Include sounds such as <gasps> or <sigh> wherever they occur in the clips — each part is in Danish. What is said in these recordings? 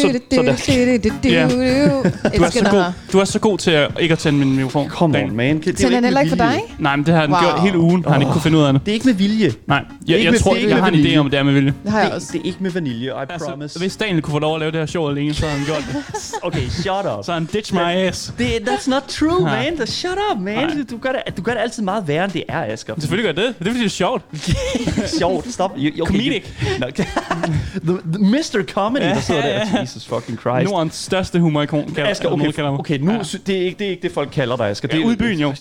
så- Ja. Du er, så god, god. du er så god til at ikke at tænde min mikrofon. Come on, man. Det, er Tænder den heller ikke for dig? Nej, men det har Wow. gjort hele ugen. Har han ikke kunne finde ud af det. Det er ikke med vilje. Nej, jeg, jeg med- tror, ikke jeg har en idé om, det er med vilje. Det har jeg Det, også. det er ikke med vanilje, I Altså, promise. hvis Daniel kunne få lov at lave det her show alene, så havde han gjort det. Okay, shut up. Så han ditch my ass. Det, that's not true, man. Shut up, man. Nej. Du gør, det, du gør det altid meget værre, end det er, Asger. Selvfølgelig gør jeg det. Det er fordi, det er sjovt. <laughs> Sjovt. Stop. You, okay, Comedic. You, no, the, the Mr. Comedy, der sidder Ja, ja, der. ja. Jesus fucking Christ. Nordens største humorikon, kalder, Asger, okay, okay nu, Ja. det, er ikke, det er ikke det, folk kalder dig, Asger. Ja, Det er ude i byen jo.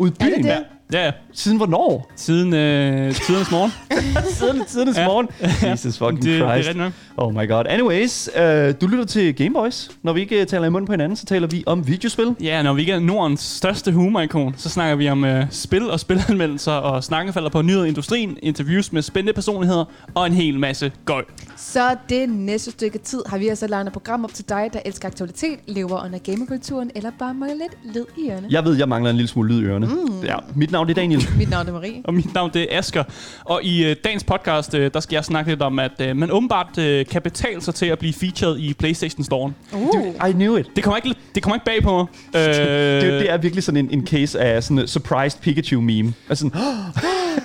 Ude i Er det byen? det? Ja. Ja, ja. Siden hvornår? Siden øh, tidernes morgen. <laughs> Siden tidernes Ja. morgen. <laughs> Jesus fucking Det, det er Christ. nok. Oh my god. Anyways, uh, du lytter til Gameboys. Når vi ikke uh, taler i munden på hinanden, så taler vi om videospil. Ja, når vi ikke er Nordens største humorikon, så snakker vi om øh, spil og spilanmeldelser, og snakken falder på nyheder i industrien, interviews med spændende personligheder og en hel masse gøj. Så det næste stykke tid har vi altså legnet et program op til dig, der elsker aktualitet, lever under gamerkulturen, eller bare mangler lidt led i ørerne. Jeg ved, jeg mangler en lille smule lyd i ørerne. Mm. Ja. Mit navn er Daniel. <laughs> Mit navn er Marie. Og mit navn det er Asker. Og i øh, dagens podcast, øh, der skal jeg snakke lidt om, at øh, man åbenbart øh, kan betale sig til at blive featured i PlayStation Store. Uh. I knew it. Det kommer ikke, det kommer ikke bag på mig. <laughs> Øh, Det, det er virkelig sådan en, en case af sådan en surprised Pikachu-meme. Altså sådan,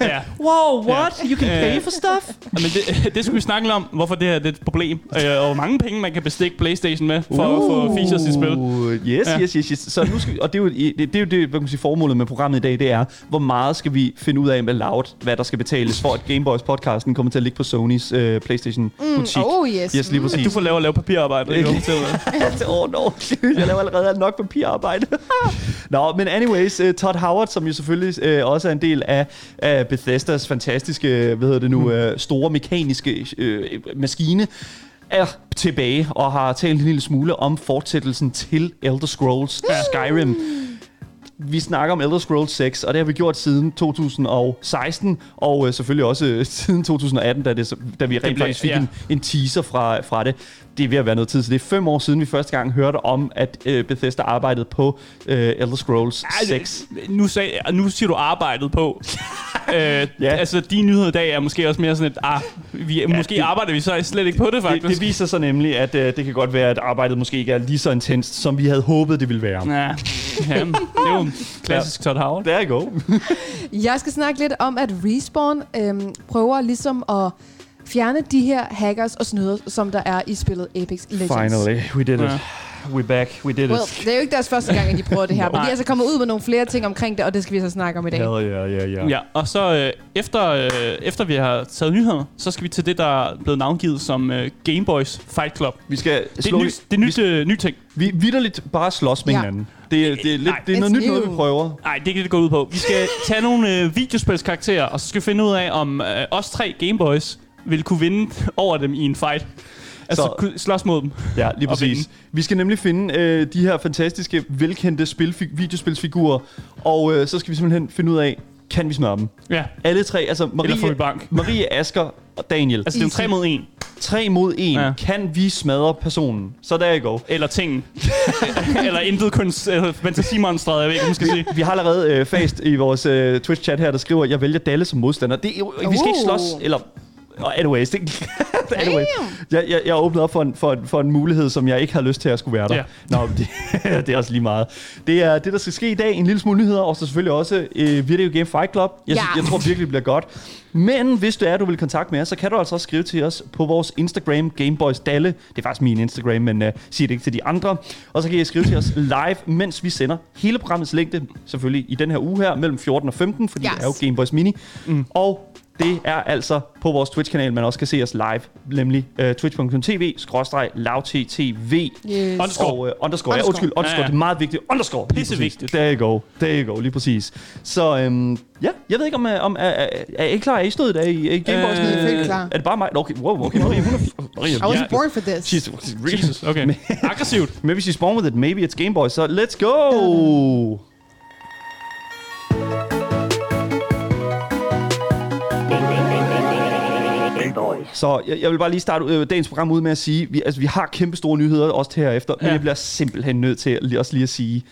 <gasps> ja. Wow, what? You can pay Øh. for stuff? <laughs> Men det, <laughs> det skulle vi snakke om, hvorfor det her det er et problem. Øh, og hvor mange penge man kan bestikke PlayStation med for at få features i spil. Uh, Yes, Ja. yes, yes, yes. Så nu skal, og det er jo det, det, er jo det hvad kan man sige, formålet med programmet i dag, det er, hvor meget skal vi finde ud af med loud, hvad der skal betales for, at Gameboys podcasten kommer til at ligge på Sonys uh, PlayStation butik. Oh yes. Yes, lige At præcis. du får lov at lave papirarbejde. Til, Åh, oh, no. Jeg laver allerede nok papirarbejde. <laughs> Nå, men anyways, uh, Todd Howard, som jo selvfølgelig uh, også er en del af, af Bethesdas fantastiske, hvad hedder det nu, uh, store mekaniske uh, maskine, er tilbage og har talt en lille smule om fortsættelsen til Elder Scrolls Skyrim. Vi snakker om Elder Scrolls 6, og det har vi gjort siden 2016, og øh, selvfølgelig også øh, siden 2018, da, det, da vi rent faktisk fik ja. en, en teaser fra, fra det. Det er ved at være noget tid, så det er fem år siden, vi første gang hørte om, at øh, Bethesda arbejdede på øh, Elder Scrolls 6. nu, sag, nu siger du arbejdet på. <laughs> øh, Ja. ja. Altså, de nyheder i dag er måske også mere sådan et, ah, vi, måske det- arbejder vi så slet ikke på det, Det, faktisk. det viser sig nemlig, at øh, det kan godt være, at arbejdet måske ikke er lige så intenst, som vi havde håbet, det ville være. Ja, ja det er jo klassisk Todd Howard. Der er go. Jeg skal snakke lidt om, at Respawn øhm, prøver ligesom at fjerne de her hackers og snyder, som der er i spillet Apex Legends. Finally, we did it. Ja. We're back. We did Well, it. det er jo ikke deres første gang, at de prøver det her, <laughs> men de er altså kommet ud med nogle flere ting omkring det, og det skal vi så snakke om i dag. Hell yeah, yeah, yeah. Ja, og så øh, efter, øh, efter vi har taget nyheder, så skal vi til det, der er blevet navngivet som øh, Gameboys Fight Club. Vi skal Det er ny, det er nyt, øh, ny ting. Vi vidderligt bare slås med Ja. hinanden. Det, er- det er, lidt, Nej, det er noget nyt noget, vi prøver. Nej, det kan det gå ud på. Vi skal <laughs> tage nogle øh, videospilskarakterer, og så skal vi finde ud af, om øh, os tre Gameboys vil kunne vinde over dem i en fight. Altså Så- slås mod dem. Ja, lige præcis. Vi skal nemlig finde øh, de her fantastiske, velkendte spilfi- videospilsfigurer, og øh, så skal vi simpelthen finde ud af, kan vi smøre dem? Ja, Alle tre, altså eller få i Marie, bank. Marie Asker og Daniel. Altså, det er jo tre mod en. tre mod en. Ja. Kan vi smadre personen? Så der you go. Eller tingen. <laughs> eller intet kunst, eller fantasimonstret, jeg ved ikke, man skal sige. Vi har allerede øh, fast i vores øh, Twitch-chat her, der skriver, jeg vælger Dalle som modstander. Det er jo, vi skal ikke Uh. slås, eller... Anyways, det, <laughs> anyway. Jeg, jeg, jeg åbnede op for en, for, en, for en mulighed, som jeg ikke havde lyst til at skulle være der. Ja. Nå, det, <laughs> det er også lige meget. Det er det, der skal ske i dag. En lille smule nyheder, og så selvfølgelig også øh, Video Game Fight Club. Jeg, Ja. jeg tror virkelig, det bliver godt. Men hvis du er, du vil kontakte med os, så kan du altså også skrive til os på vores Instagram, Gameboys Dalle. Det er faktisk min Instagram, men uh, sig det ikke til de andre. Og så kan I skrive til os live, mens vi sender hele programmets længde, selvfølgelig i den her uge her, mellem 14 og 15, fordi Yes. det er jo Gameboys Mini. Mm. Og det er altså på vores Twitch-kanal, man også kan se os live, nemlig uh, twitch.tv, skråstreg, lavttv. Yes. Underscore. Og uh, underscore, ja, undskyld, underscore, Ja, ja. det er meget vigtigt. Underscore, lige Pisse præcis. vigtigt. There you go, there you go, lige præcis. Så øhm, ja, jeg ved ikke, om, øh, om er, er, er I klar? Er I stået i dag i, i Gameboys? Øh, er helt klar. Er det bare mig? Okay, wow, okay, Marie, hun er... I was born for this. really, Jesus, okay. <laughs> Aggressivt. Maybe she's born with it, maybe it's Gameboy, så let's go! Så jeg, jeg vil bare lige starte øh, dagens program ud med at sige, vi, altså, vi har kæmpe store nyheder også til herefter, men Ja. jeg bliver simpelthen nødt til lige, også lige at sige,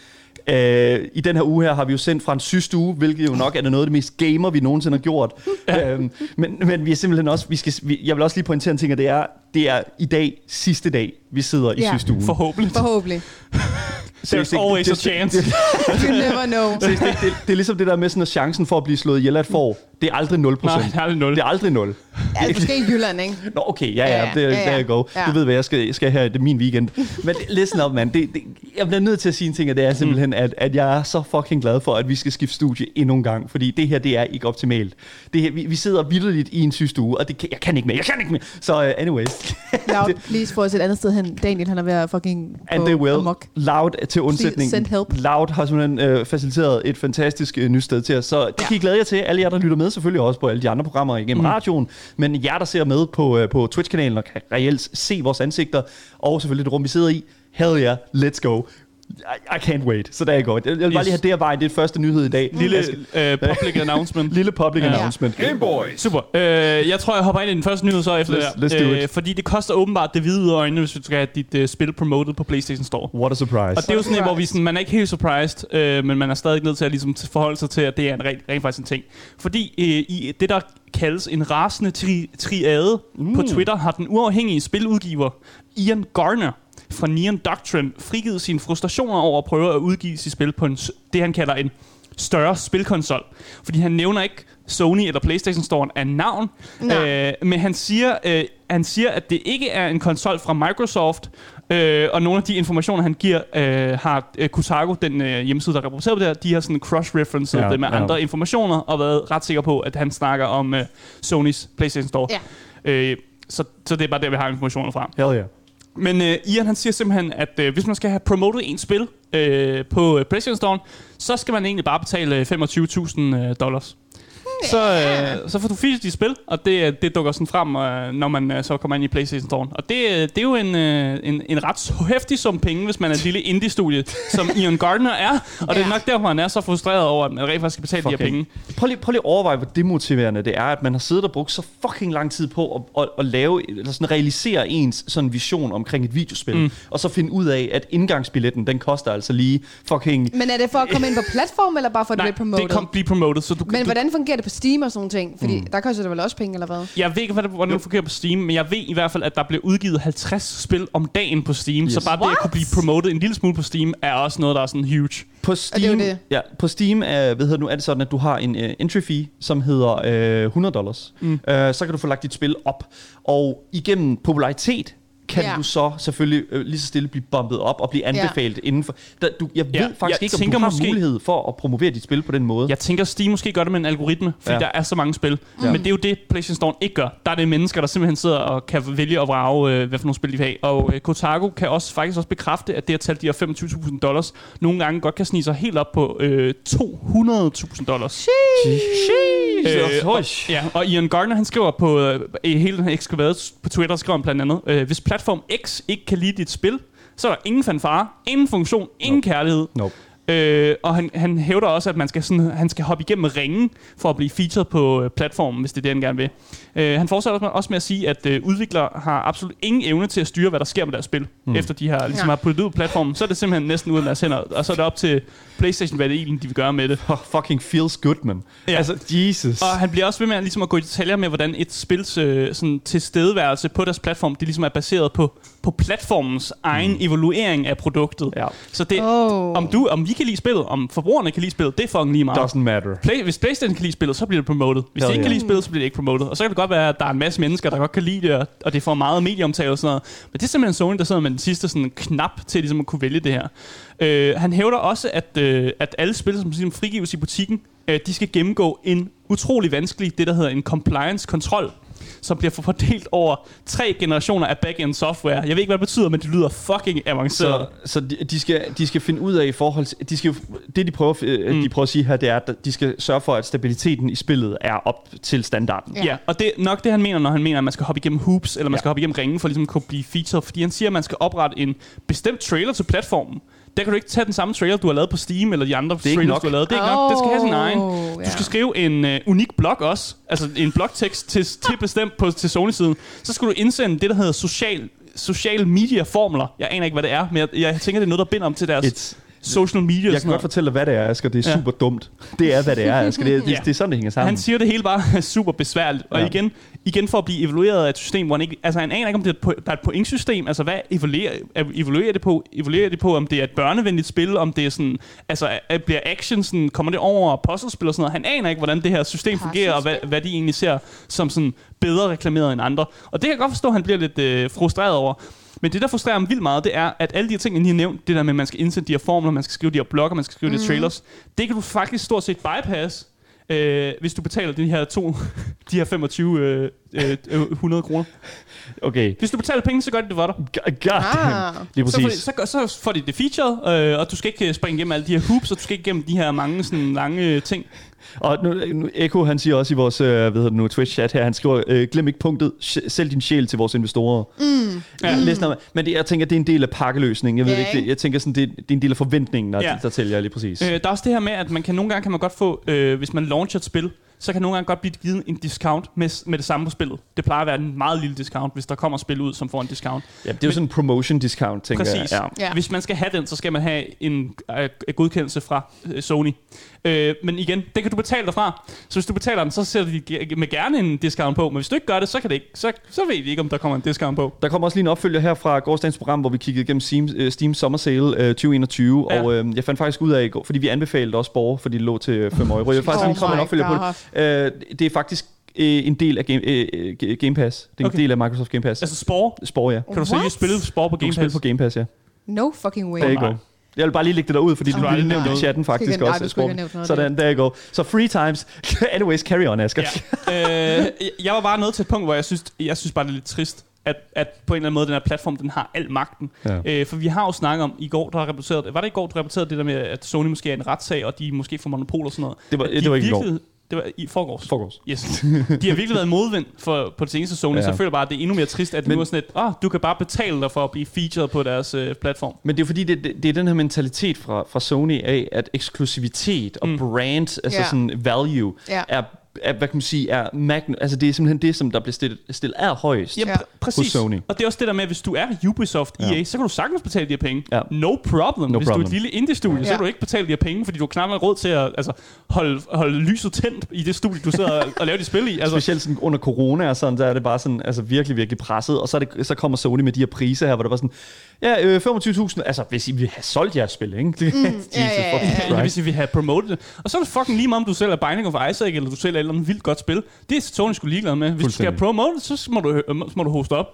Øh, I den her uge her har vi jo sendt fra en systue, hvilket jo nok er noget af det mest gamer, vi nogensinde har gjort. Ja. Øhm, men, men vi er simpelthen også, vi skal, vi, jeg vil også lige pointere en ting, at det er, det er i dag sidste dag, vi sidder i Ja. systuen. Forhåbentlig. Forhåbentlig. <laughs> There's always a chance. You never know. <laughs> Det, det, det, det er ligesom det der med sådan, at chancen for at blive slået ihjel af et får, det er aldrig 0%. Nej, det er aldrig nul. Det er aldrig 0. Ja, måske i Jylland, ikke? Nå, okay, ja, ja, det, Ja, der jeg go. Ja. Du ved, hvad jeg skal, jeg skal her, det er min weekend. Men listen up, mand. Det, det, jeg bliver nødt til at sige en ting, og det er simpelthen, at, at jeg er så fucking glad for, at vi skal skifte studie endnu en gang, fordi det her, det er ikke optimalt. Det her, vi, vi sidder vidderligt i en systue, og det kan, jeg kan ikke mere, jeg kan ikke mere. Så uh, anyways, <laughs> Loud, please få os et andet sted hen. Daniel, han er ved at fucking and they will. amok. Loud til undsætning. send help. Loud har simpelthen øh, faciliteret et fantastisk øh, nyt sted til os, så det Ja. kan I glæde jer til. Alle jer, der lytter med, selvfølgelig også på alle de andre programmer igennem mm. radioen, men jer, der ser med på, øh, på Twitch-kanalen og kan reelt se vores ansigter, og selvfølgelig det rum, vi sidder i. Hell yeah, let's go. I, I can't wait. Så der er godt. Jeg, jeg vil bare lige have det af vejen. Det er første nyhed i dag. Lille øh, public announcement. <laughs> lille public Ja. announcement. Super. Øh, jeg tror, jeg hopper ind i den første nyhed så efter Let's- det let's do it. fordi det koster åbenbart det hvide øjnene, hvis du skal have dit øh, spil promoted på PlayStation Store. What a surprise. Og det er jo sådan en, hvor vi sådan, man er ikke helt surprised, øh, men man er stadig nødt til at ligesom, forholde sig til, at det er en rent, rent faktisk en ting. Fordi øh, i det, der kaldes en rasende tri- triade mm. på Twitter, har den uafhængige spiludgiver Ian Garner fra Neon Doctrine frigivet sine frustrationer over at prøve at udgive sit spil på en, det, han kalder en større spilkonsol. Fordi han nævner ikke Sony eller PlayStation Store af navn, Nej. øh, men han siger, øh, han siger, at det ikke er en konsol fra Microsoft, øh, og nogle af de informationer, han giver, øh, har øh, Kotaku, den øh, hjemmeside, der repræsenterer det her, de har sådan cross-referenced ja, det med ja. andre informationer, og været ret sikker på, at han snakker om øh, Sonys PlayStation Store. Ja. Øh, så, så det er bare der, vi har informationer fra. Hell yeah. Men øh, Ian han siger simpelthen, at øh, hvis man skal have promotet en spil øh, på øh, PlayStation Store, så skal man egentlig bare betale øh, 25.000 øh, dollars. Så, øh, så får du fysisk dit spil, og det, det dukker sådan frem, øh, når man øh, så kommer ind i PlayStation Store. Og det, øh, det er jo en, øh, en, en ret hæftig sum penge, hvis man er et lille indie-studie, <laughs> som Ian Gardner er. Og det er nok derfor, han er så frustreret over, at man rent faktisk skal betale de her Fucking- penge. Prøv lige, prøv lige at overveje, hvor demotiverende det er, at man har siddet og brugt så fucking lang tid på at, at, at lave, eller sådan realisere ens sådan vision omkring et videospil, mm. og så finde ud af, at indgangsbilletten, den koster altså lige fucking... Men er det for at komme ind på platform, eller bare for at Nej, blive promoted? det kan blive promoted, så du, Men du, hvordan fungerer det på Steam og sådan nogle ting? Fordi mm. der koster det vel også penge, eller hvad? Jeg ved ikke, hvad det- hvordan det fungerer på Steam, men jeg ved i hvert fald, at der bliver udgivet 50 spil om dagen på Steam. Yes. Så bare det at What? kunne blive promotet en lille smule på Steam, er også noget, der er sådan huge. På det er Steam, jo det. Ja, på Steam er, hvad hedder det nu, er det sådan, at du har en uh, entry fee, som hedder uh, 100 dollars. Mm. Uh, så kan du få lagt dit spil op. Og igennem popularitet kan Ja. du så selvfølgelig øh, lige så stille blive bumpet op og blive anbefalet ja. inden for... Der, du, jeg ved Ja, faktisk jeg ikke, om du har måske- mulighed for at promovere dit spil på den måde. Jeg tænker, Steam måske gør det med en algoritme, fordi Ja. der er så mange spil. Ja. Men det er jo det, PlayStation Store ikke gør. Der er det mennesker, der simpelthen sidder og kan vælge at vrage, øh, hvad for nogle spil de vil have. Og øh, Kotaku kan også faktisk også bekræfte, at det at tage de her 25.000 dollars, nogle gange godt kan snige sig helt op på øh, 200.000 dollars. Jesus, og, hush. ja, og Ian Gardner, han skriver på øh, hele den her på Twitter, skriver han blandt andet, øh, hvis platform X ikke kan lide dit spil, så er der ingen fanfare, ingen funktion, ingen Nope. kærlighed. Nope. Øh, og han, han hævder også, at man skal, sådan, han skal hoppe igennem ringen for at blive featured på øh, platformen, hvis det er det, han gerne vil. Øh, han fortsætter også med, også med at sige, at øh, udviklere har absolut ingen evne til at styre, hvad der sker med deres spil, mm. efter de har, ligesom Ja. har puttet det ud på platformen. Så er det simpelthen næsten uden deres hænder, og så er det op til PlayStation, hvad det egentlig de vil gøre med det. Oh, fucking feels good, man. Ja. Altså, Jesus. Og han bliver også ved med at, ligesom at gå i detaljer med, hvordan et spils øh, sådan, tilstedeværelse på deres platform, det ligesom er baseret på, på platformens egen evaluering af produktet. Ja. Så det, Oh. om, du, om vi kan lide spillet, om forbrugerne kan lide spillet, det er fucking lige meget. Doesn't matter. Play, hvis Playstation kan lide spillet, så bliver det promoted. Hvis Hell de ikke kan yeah. lide spillet, så bliver det ikke promoted. Og så kan det godt være, at der er en masse mennesker, der godt kan lide det, og- og det får meget medieomtale og sådan noget. Men det er simpelthen Sony, der sidder med den sidste sådan, knap til ligesom at kunne vælge det her. Øh, han hævder også, at, øh, at alle spil, som ligesom frigives i butikken, øh, de skal gennemgå en utrolig vanskelig, det der hedder en compliance-kontrol som bliver fordelt over tre generationer af backend software. Jeg ved ikke, hvad det betyder, men det lyder fucking avanceret. Så, så de, de, skal, de skal finde ud af i forhold til, de skal, det de prøver, øh, Mm. de prøver at sige her, det er, at de skal sørge for, at stabiliteten i spillet er op til standarden. Ja. Ja, og det er nok det, han mener, når han mener, at man skal hoppe igennem hoops, eller man Ja. skal hoppe igennem ringen, for ligesom at kunne blive featured. Fordi han siger, at man skal oprette en bestemt trailer til platformen. Der kan du ikke tage den samme trailer, du har lavet på Steam, eller de andre trailers, nok. du har lavet. Det er ikke nok. Det skal have sin egen. Oh, Du skal skrive en uh, unik blog også, altså en blogtekst til, til bestemt på til Sony-siden. Så skal du indsende det, der hedder social, social media formler. Jeg aner ikke, hvad det er, men jeg, jeg tænker, det er noget, der binder om til deres... It's, social media Jeg kan godt fortælle dig, hvad det er, Asger. Det er Ja. super dumt. Det er, hvad det er, Asger. Det er, <laughs> det, Ja. det er sådan, det hænger sammen. Han siger det hele bare <laughs> er super besværligt. Og Ja. igen, igen for at blive evalueret af et system, hvor han ikke... Altså, han aner ikke, om det er der er et pointsystem. Altså, hvad evaluerer, evaluerer det på? Evaluerer det på, om det er et børnevenligt spil? Om det er sådan... Altså, er- bliver action sådan... Kommer det over puzzlespil og sådan noget? Han aner ikke, hvordan det her system fungerer, og hvad, hvad de egentlig ser som sådan bedre reklameret end andre. Og det kan jeg godt forstå, at han bliver lidt øh, frustreret over. Men det, der frustrerer ham vildt meget, det er, at alle de her ting, jeg lige har nævnt, det der med, at man skal indsætte de her formler, man skal skrive de her blogger, man skal skrive mm. de her trailers, det kan du faktisk stort set bypass, øh, hvis du betaler de her to, <laughs> de her 25 øh, øh, øh, 100 kroner. Okay. Hvis du betaler penge, så gør de det for dig. God damn. Ah. Lige Så får, de, præcis. så, så får de det featured, øh, og du skal ikke øh, springe igennem alle de her hoops, og du skal ikke igennem de her mange sådan, lange øh, ting. Og nu, nu, Eko, han siger også i vores øh, hvad hedder det nu, Twitch-chat her, han skriver, øh, glem ikke punktet, sælg din sjæl til vores investorer. Mm. Ja. Mm. Men det, jeg tænker, det er en del af pakkeløsningen. Jeg ved Ja, ikke, det, jeg tænker sådan, det, det er en del af forventningen, der, Ja. ja. der tæller jeg lige præcis. Øh, der er også det her med, at man kan nogle gange kan man godt få, øh, hvis man launcher et spil, så kan nogle gange godt blive givet en discount med, med det samme på spillet. Det plejer at være en meget lille discount, hvis der kommer spil ud, som får en discount. ja, det er jo sådan en promotion discount, tænker Præcis. jeg. Ja. Ja. Hvis man skal have den, så skal man have en øh, godkendelse fra øh, Sony. Øh, men igen, det kan du betale dig fra. Så hvis du betaler den, så sætter de med gerne en discount på. Men hvis du ikke gør det, så, kan det ikke, så, så ved de ikke, om der kommer en discount på. Der kommer også lige en opfølger her fra gårdsdagens program, hvor vi kiggede igennem Steam, øh, Steam Summer Sale øh, 2021, Ja. og øh, jeg fandt faktisk ud af i går, fordi vi anbefalede også borgere, fordi det lå til 5 euro. Jeg <laughs> faktisk Oh lige komme en opfølger på God. det. Øh, det er faktisk øh, en del af Game, øh, øh, Game Pass. Det er en Okay. del af Microsoft Game Pass. Altså Spore. Spore, ja. Kan du seriøst spille Spore på Du Game kan spille Pass? på Game Pass, ja. No fucking way. There you nej. go. Jeg vil bare lige lægge det derud, fordi Oh du lige nævnt God. i chatten faktisk ikke- nej, også. du have nævnt noget Sådan, there you go. Så free times. <laughs> Anyways, carry on, Asger. Ja. øh, jeg var bare nået til et punkt, hvor jeg synes, jeg synes bare, det er lidt trist, at, at på en eller anden måde, den her platform, den har al magten. Ja. Øh, for vi har jo snakket om i går, der har rapporteret, var det i går, der rapporterede det der med, at Sony måske er en retssag, og de måske får monopol og sådan noget. Det var, At de det var ikke i går. Det var i forgårs. Forgårs. Yes. De har virkelig været modvind for, på det seneste Sony, ja. Så jeg føler bare, at det er endnu mere trist, at Men, nu er sådan et, oh, du kan bare betale dig for at blive featured på deres øh, platform. Men det er fordi, det, det, det er den her mentalitet fra, fra Sony af, at eksklusivitet og Mm. mm. brand, altså Ja. sådan value, Ja. er, er, hvad kan man sige, er magn, altså det er simpelthen det, som der bliver stillet, stillet er højst. Ja, pr- præcis. Hos Sony. Og det er også det der med, at hvis du er Ubisoft, EA, Ja. så kan du sagtens betale de her penge. Ja. No problem. No hvis du er problem. et lille indie-studie, så Ja. kan du ikke betale de her penge, fordi du knap har råd til at altså, holde, holde lyset tændt i det studie, du sidder og, laver dit spil i. Altså, Specielt sådan under corona og sådan, der er det bare sådan, altså virkelig, virkelig presset. Og så, er det, så kommer Sony med de her priser her, hvor det var sådan, ja, øh, 25.000, altså hvis I vil have solgt jeres spil, ikke? Mm, <laughs> ja, ja, ja. Ja, hvis I vil have promoted det. Og så er det fucking lige meget, om du sælger Binding of Isaac, eller du sælger et eller andet vildt godt spil. Det er Sony skulle ligeglad med. Hvis du skal have promoted, så må du, øh, så må du hoste op.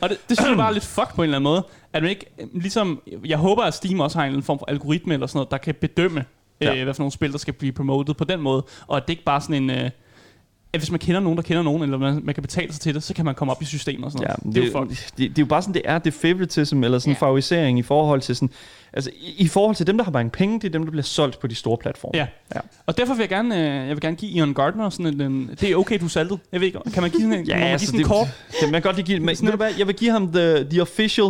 Og det, det synes jeg bare er lidt fuck på en eller anden måde. At man ikke, øh, ligesom, jeg håber, at Steam også har en eller anden form for algoritme eller sådan noget, der kan bedømme, ja. Ja. øh, hvad for nogle spil, der skal blive promoted på den måde. Og at det ikke bare sådan en... Øh, at hvis man kender nogen, der kender nogen, eller man, man kan betale sig til det, så kan man komme op i systemet og sådan Ja, noget. det, det, er jo fuck. det, det, er jo bare sådan, det er. Det favoritism, eller sådan Ja. ja. favorisering i forhold til sådan... Altså, i, i forhold til dem, der har mange penge, det er dem, der bliver solgt på de store platforme. Ja. Ja. Og derfor vil jeg gerne, øh, jeg vil gerne give Ian Gardner sådan en, en det er okay, du saltet. Jeg ved ikke, kan man give sådan en, Ja, man give altså, sådan en det, kort? det, man kan godt lige give, men, Sådan hvad, jeg vil give ham the, the official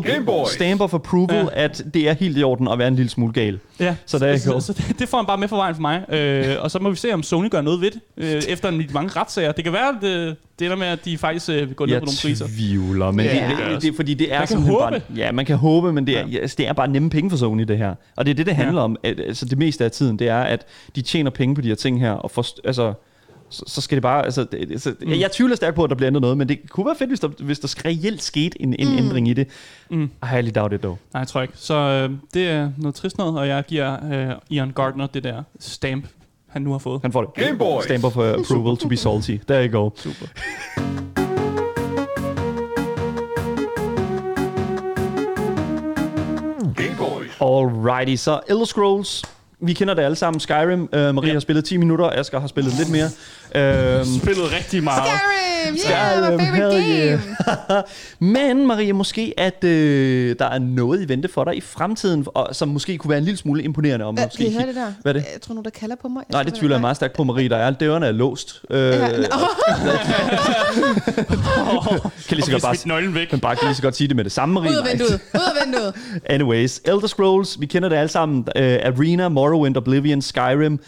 stamp of approval, Ja. at det er helt i orden at være en lille smule gal. Ja, Så der er så, så det, det får han bare med for vejen for mig. Øh, og så må vi se, om Sony gør noget ved det, øh, efter en, mange retssager. Det kan være, at øh, det ender med, at de faktisk øh, vil gå ned Jeg på nogle priser. tvivler, men Ja, det, det jeg det, det, er fordi det er Man kan håbe. bare... Ja, man kan håbe, men det er, Ja. ja. altså, det er bare nemme penge for Sony, det her. Og det er det, det handler om. At, altså, det meste af tiden, det er, at de tjener penge på de her ting her, og for, altså, så, så skal det bare... Altså, det, altså, Mm. mm. Jeg tvivler stærkt på, at der bliver ændret noget, men det kunne være fedt, hvis der, hvis der reelt skete en, en mm. ændring i det. Mm. I highly doubt it, though. Nej, jeg tror ikke. Så øh, det er noget trist noget, og jeg giver øh, Ian Gardner det der stamp, han nu har fået. Han får det. Game Boy. Stamp of uh, approval to be salty. There you go. Super. Alrighty, så Elder Scrolls. Vi kender det alle sammen. Skyrim. Uh, Maria Ja. har spillet 10 minutter. Asger har spillet lidt mere. Uh, Spillet rigtig meget. Skyrim! Yeah, my Skyrim, favorite hell game! <laughs> Men Maria, måske at øh, der er noget i vente for dig i fremtiden, og, som måske kunne være en lille smule imponerende. Om Hvad, måske kan I høre det der? Hvad er det? Jeg tror nu, der kalder på mig. Nej, det tvivler jeg meget stærkt på, Marie. Der er dørene er låst. Øh, Ja, <laughs> kan lige så godt bare, nøglen væk. men bare kan lige så godt sige det med det samme, Marie. Ud af vinduet. Ud af vinduet. <laughs> Anyways, Elder Scrolls, vi kender det alle sammen. Uh, Arena, Morrowind, Oblivion, Skyrim.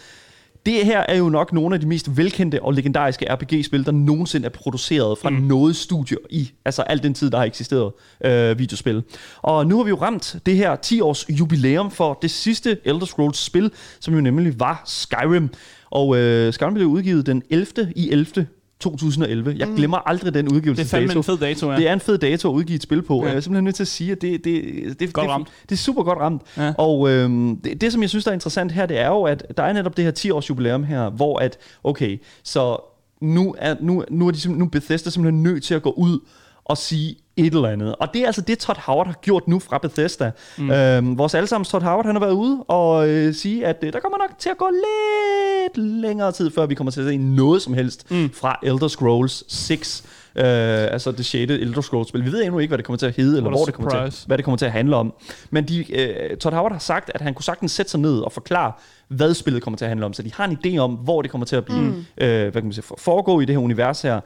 Det her er jo nok nogle af de mest velkendte og legendariske RPG-spil, der nogensinde er produceret fra mm. noget studie i, altså al den tid, der har eksisteret øh, videospil. Og nu har vi jo ramt det her 10-års jubilæum for det sidste Elder Scrolls-spil, som jo nemlig var Skyrim. Og øh, Skyrim blev udgivet den 11. i 11. 2011. Jeg glemmer aldrig den udgivelse. Det er fandme en fed dato, ja. Det er en fed dato at udgive et spil på. Ja. Jeg er simpelthen nødt til at sige, at det, det, det, Godt det, ramt. det er super godt ramt. Ja. Og øhm, det, det, som jeg synes, der er interessant her, det er jo, at der er netop det her 10-års jubilæum her, hvor at, okay, så nu er, nu, nu er, de, simpelthen- nu er Bethesda simpelthen nødt til at gå ud og sige et eller andet. Og det er altså det, Todd Howard har gjort nu fra Bethesda. Mm. Øhm, vores allesammens Todd Howard, han har været ude og øh, sige, at øh, der kommer nok til at gå lidt længere tid, før vi kommer til at se noget som helst mm. fra Elder Scrolls 6. Øh, altså det 6. Elder Scrolls-spil. Vi ved endnu ikke, hvad det kommer til at hedde, eller hvor det kommer til, hvad det kommer til at handle om. Men de, øh, Todd Howard har sagt, at han kunne sagtens sætte sig ned og forklare, hvad spillet kommer til at handle om. Så de har en idé om, hvor det kommer til at blive, mm. øh, hvad kan man sige, for- foregå i det her univers her.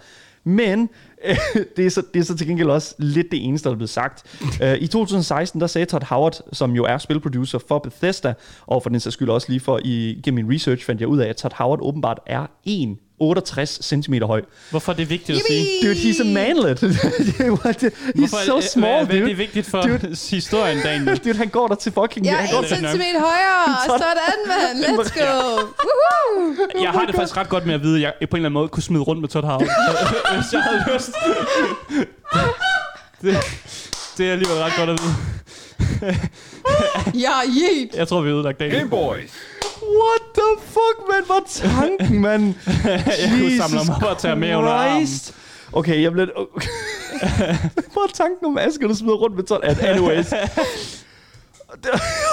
Men <laughs> det, er så, det er så til gengæld også lidt det eneste, der er blevet sagt. <laughs> Øh, I 2016, der sagde Todd Howard, som jo er spilproducer for Bethesda, og for den sags skyld også lige for, i, gennem min research fandt jeg ud af, at Todd Howard åbenbart er 1,68 cm høj. Hvorfor er det vigtigt at sige? Dude, he's a manlet. Det er jo- det- he's Hvorfor so er, small, hvad, hvad er dude. det vigtigt for Dude. <laughs> historien, Daniel? Dude, han går der til fucking... Jeg han er går en det er nok. centimeter højere. Sådan, mand. Let's go. Woohoo. Jeg har det faktisk ret godt med at vide, at jeg på en eller anden måde kunne smide rundt med Todd Howard, hvis jeg havde lyst. Det, det er alligevel ret godt at vide. Ja, yeet. Jeg tror, vi er ødelagt Daniel. What the fuck, man? Hvor tanken, man? <laughs> Jeg kunne samle ham op og tage med under armen. Okay, jeg blev... Okay. <laughs> Hvor er tanken om Asger, der smider rundt med tånd? At anyways. <laughs>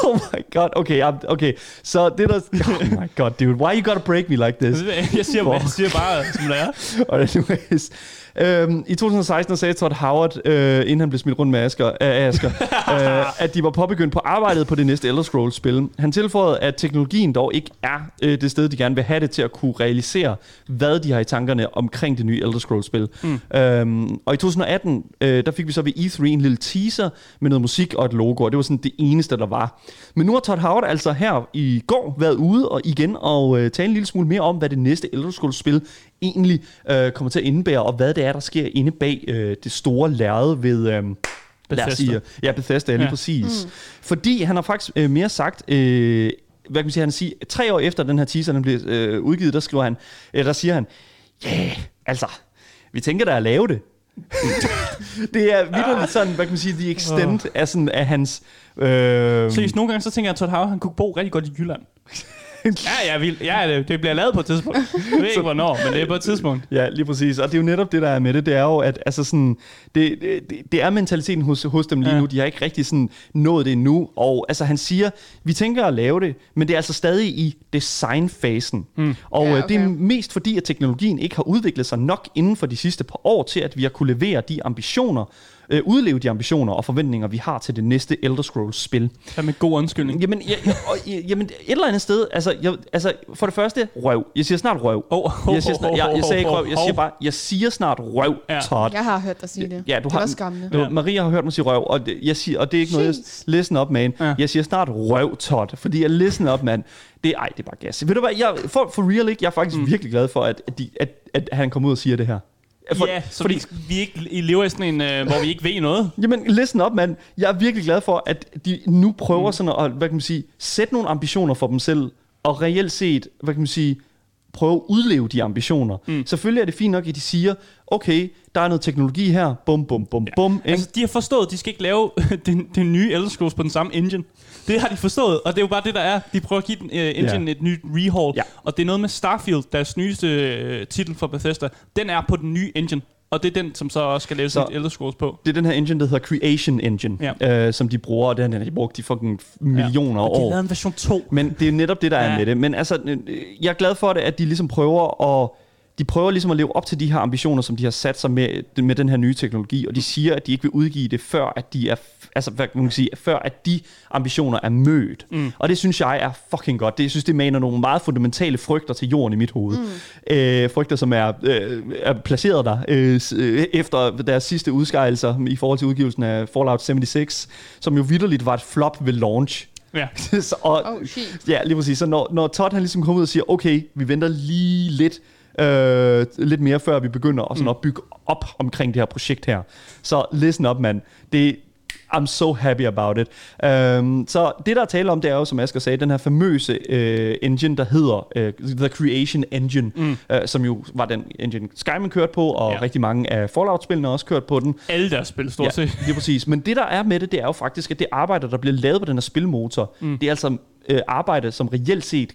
oh my god. Okay, I'm- okay. Så det der... Oh my god, dude. Why you gotta break me like this? Jeg siger, jeg siger bare, som det er. Og anyways, øhm, I 2016 sagde Todd Howard, øh, inden han blev smidt rundt med Asger, øh, Asger <laughs> øh, at de var påbegyndt på arbejdet på det næste Elder Scrolls-spil. Han tilføjede, at teknologien dog ikke er øh, det sted, de gerne vil have det til at kunne realisere, hvad de har i tankerne omkring det nye Elder Scrolls-spil. Mm. Øhm, og i 2018, øh, der fik vi så ved E3 en lille teaser med noget musik og et logo, og det var sådan det eneste, der var. Men nu har Todd Howard altså her i går været ude og igen og øh, tale en lille smule mere om, hvad det næste Elder Scrolls-spil egentlig øh, kommer til at indebære, og hvad det er, der sker inde bag øh, det store lærred ved... Øh, Lad os Bethesda. sige, ja, Bethesda, ja, lige Ja. præcis. Mm. Fordi han har faktisk øh, mere sagt, øh, hvad kan man sige, han siger, tre år efter den her teaser, den bliver øh, udgivet, der skriver han, øh, der siger han, ja, yeah, altså, vi tænker da at lave det. <laughs> det er vildt sådan, hvad kan man sige, the extent af, sådan, af hans... Øh, Seriøst, nogle gange så tænker jeg, at Todd Howard, han kunne bo rigtig godt i Jylland. <laughs> ja, jeg vil, ja, det, det bliver lavet på et tidspunkt. Jeg ved ikke, hvornår, men det er på et tidspunkt. Ja, lige præcis. Og det er jo netop det, der er med det. Det er jo, at altså sådan, det, det, det er mentaliteten hos, hos dem lige Ja. nu. De har ikke rigtig sådan nået det endnu. Og altså, han siger, vi tænker at lave det, men det er altså stadig i designfasen. Mm. Og Ja, okay. det er mest fordi, at teknologien ikke har udviklet sig nok inden for de sidste par år til, at vi har kunne levere de ambitioner, øh, udleve de ambitioner og forventninger, vi har til det næste Elder Scrolls-spil. Ja, med god undskyldning. Jamen, jeg, jeg, og, jamen, et eller andet sted, altså, jeg, altså, for det første, røv. Jeg siger snart røv. Oh, oh, Jeg, siger snart, jeg, jeg sagde ikke røv, jeg siger bare, jeg siger snart røv, Ja. Todd. Jeg har hørt dig sige det. Ja, du det har var skræmmende. Ja. Maria har hørt mig sige røv, og det, jeg siger, og det er ikke noget, jeg Jeez. listen op, man. Ja. Jeg siger snart røv, Todd, fordi jeg listen op, mand. Det, ej, det er bare gas. Ved du hvad, jeg, for, for real ikke, jeg er faktisk mm. virkelig glad for, at, at, de, at, at han kommer ud og siger det her. For, Ja, så fordi, vi, vi ikke I lever i sådan en, øh, hvor vi ikke ved noget. Jamen, listen op, mand. Jeg er virkelig glad for, at de nu prøver mm. sådan at, hvad kan man sige, sætte nogle ambitioner for dem selv, og reelt set, hvad kan man sige, prøve at udleve de ambitioner. Mm. Selvfølgelig er det fint nok, at de siger, okay, der er noget teknologi her, bum, bum, bum, ja. bum. Ikke? Altså, de har forstået, at de skal ikke lave <laughs> den, den nye Elder Scrolls på den samme engine. Det har de forstået, og det er jo bare det, der er. De prøver at give den uh, engine Ja. et nyt rehaul. Ja. Og det er noget med Starfield, deres nyeste uh, titel for Bethesda. Den er på den nye engine. Og det er den, som så også skal lave Så- sit Elder Scrolls på. det er den her engine, der hedder Creation Engine, Ja. øh, som de bruger, og den har de brugt i fucking millioner Og de år. lavede en version 2. Men det er netop det, der er Ja. med det. Men altså, øh, jeg er glad for det, at de ligesom prøver at de prøver ligesom at leve op til de her ambitioner, som de har sat sig med, med den her nye teknologi, og de siger, at de ikke vil udgive det, før at de er, altså hvad kan man sige, før at de ambitioner er mødt. Mm. Og det synes jeg er fucking godt. Det, jeg synes, det maner nogle meget fundamentale frygter til jorden i mit hoved. Mm. Øh, frygter, som er, øh, er placeret der øh, øh, efter deres sidste udskejelser i forhold til udgivelsen af Fallout 76, som jo vidderligt var et flop ved launch. Ja. <laughs> så, og, Oh, shit. Ja, lige præcis. Så når, når Todd han ligesom kommer ud og siger, okay, vi venter lige lidt, øh, lidt mere, før vi begynder at, sådan at bygge op omkring det her projekt her. Så listen up, mand. Det, I'm so happy about it. Um, så det, der er tale om, det er jo, som Asger sagde, den her famøse øh, engine, der hedder øh, The Creation Engine, mm. øh, som jo var den engine, Skyrim kørte på, og Ja. rigtig mange af Fallout-spillene også kørt på den. Alle deres spil, stort set. Ja, lige præcis. Men det, der er med det, det er jo faktisk, at det arbejde, der bliver lavet på den her spilmotor, mm. det er altså øh, arbejde, som reelt set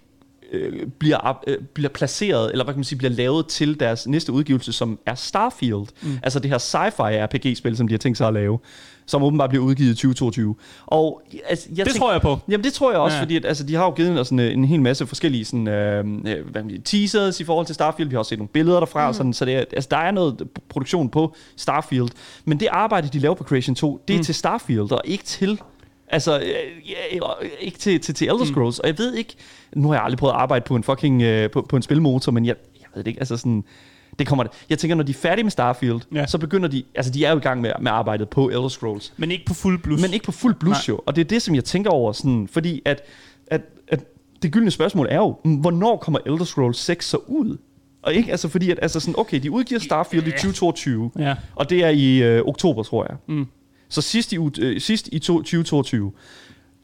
øh, bliver, øh, bliver placeret, eller hvad kan man sige, bliver lavet til deres næste udgivelse, som er Starfield. Mm. Altså det her sci-fi RPG-spil, som de har tænkt sig at lave, som åbenbart bliver udgivet i 2022. Og altså, jeg Det tænker, tror jeg på. Jamen det tror jeg også, Ja. fordi at, altså, de har jo givet os sådan, øh, en hel masse forskellige sådan, øh, øh, hvad man teasers i forhold til Starfield. Vi har også set nogle billeder derfra, mm. sådan, så det er, altså, der er noget produktion på Starfield. Men det arbejde, de laver på Creation 2, det er mm. til Starfield, og ikke til Altså, øh, ja, ikke til, til, til Elder Scrolls. Mm. Og jeg ved ikke, nu har jeg aldrig prøvet at arbejde på en fucking, øh, på, på en spilmotor, men jeg, jeg ved det ikke, altså sådan, det kommer, jeg tænker, når de er færdige med Starfield, Ja. så begynder de, altså de er jo i gang med, med arbejdet på Elder Scrolls. Men ikke på fuld blus. Men ikke på fuld blus Nej. jo. Og det er det, som jeg tænker over, sådan, fordi at, at, at det gyldne spørgsmål er jo, mm, hvornår kommer Elder Scrolls 6 så ud? Og ikke, altså fordi, at altså sådan, okay, de udgiver Starfield i 2022, Ja. og det er i øh, oktober, tror jeg. Mm. Så sidst i, øh, sidst i to, 2022.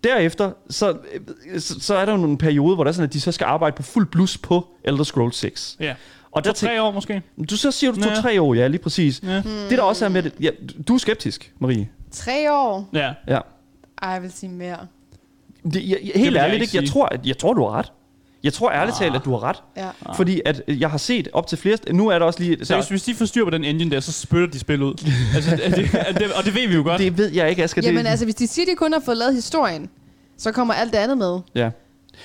Derefter, så, øh, så, så er der jo nogle perioder, hvor der er sådan, at de så skal arbejde på fuld blus på Elder Scrolls 6. Ja. Og der tre år måske. du så siger du Ja. to-tre år, ja, lige præcis. Ja. Det der også er med det, ja, du er skeptisk, Marie. Tre år? Ja. Ja. Ej, jeg vil sige mere. Det, jeg, jeg, helt jeg ærligt, ikke ikke, jeg, tror, at, jeg tror, du har ret. Jeg tror ærligt talt, at du har ret. Ja. Fordi at øh, jeg har set op til flere... Nu er der også lige... Så hvis, hvis de får styr på den engine der, så spytter de spil ud. <laughs> altså, det, det, det, og det ved vi jo godt. det ved jeg ikke, Asger. Jamen det, altså, hvis de siger, de kun har fået lavet historien, så kommer alt det andet med. Ja.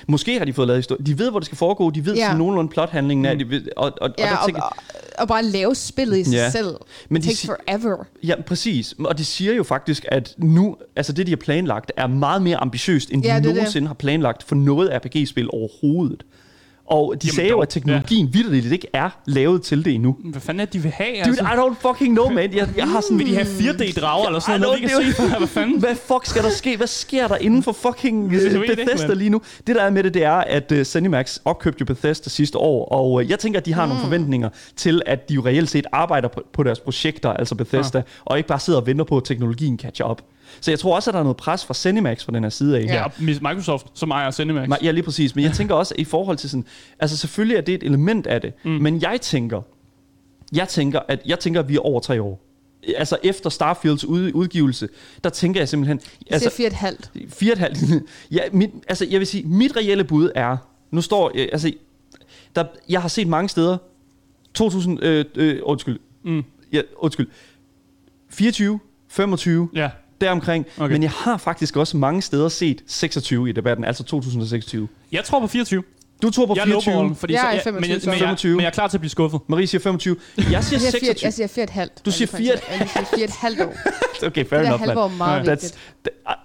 Måske har de fået lavet historie. De ved, hvor det skal foregå. De ved Ja. sådan nogenlunde plothandlingen af. De ved, og, og, og Ja, der og, tænker, og, og bare lave spillet i sig Ja. selv. Men de forever. Ja, præcis. Og de siger jo faktisk, at nu, altså det, de har planlagt, er meget mere ambitiøst, end Ja, de det er det. nogensinde har planlagt for noget RPG-spil overhovedet. Og de Jamen sagde jo, at teknologien ja. vidderligt ikke er lavet til det endnu. Hvad fanden er det, de vil have? Dude, Altså? I don't fucking know, man. Jeg, jeg har sådan... Vil de have 4D-drager eller sådan noget, vi kan se? <laughs> Hvad fanden? Hvad fuck skal der ske? Hvad sker der inden for fucking uh, ikke, Bethesda mand. lige nu? Det der er med det, det er, at uh, ZeniMax opkøbte jo Bethesda sidste år, og uh, jeg tænker, at de har mm. nogle forventninger til, at de jo reelt set arbejder på, på deres projekter, altså Bethesda, og ikke bare sidder og venter på, at teknologien catcher op. Så jeg tror også, at der er noget pres fra ZeniMax på den her side af. Ja, Microsoft, som ejer Cinemax. Ma- Ja, lige præcis. Men jeg tænker også i forhold til sådan... Altså selvfølgelig er det et element af det, mm. men jeg tænker... Jeg tænker, at, jeg tænker, at vi er over tre år. Altså efter Starfields ud, udgivelse, der tænker jeg simpelthen... Jeg Altså, fire et halvt. Fire et halvt. <laughs> ja, mit, altså, jeg vil sige, mit reelle bud er, nu står, øh, altså, der, jeg har set mange steder, 2000, øh, øh, undskyld, Mm. ja, undskyld, 24, 25, Ja. Deromkring, Okay. men jeg har faktisk også mange steder set 26 i debatten, altså 2026. Jeg tror på 24. Du tror på Jeg er 24, lowballen, fordi Jeg så, er jeg, 25, men, jeg, men, jeg, 25. men jeg er klar til at blive skuffet. Marie siger 25, jeg siger Jeg siger, fire, 26. jeg siger halvt. Du siger fire og- Jeg siger fire og et halvt år. <laughs> Okay, fair Det enough, man. er meget That's, vigtigt.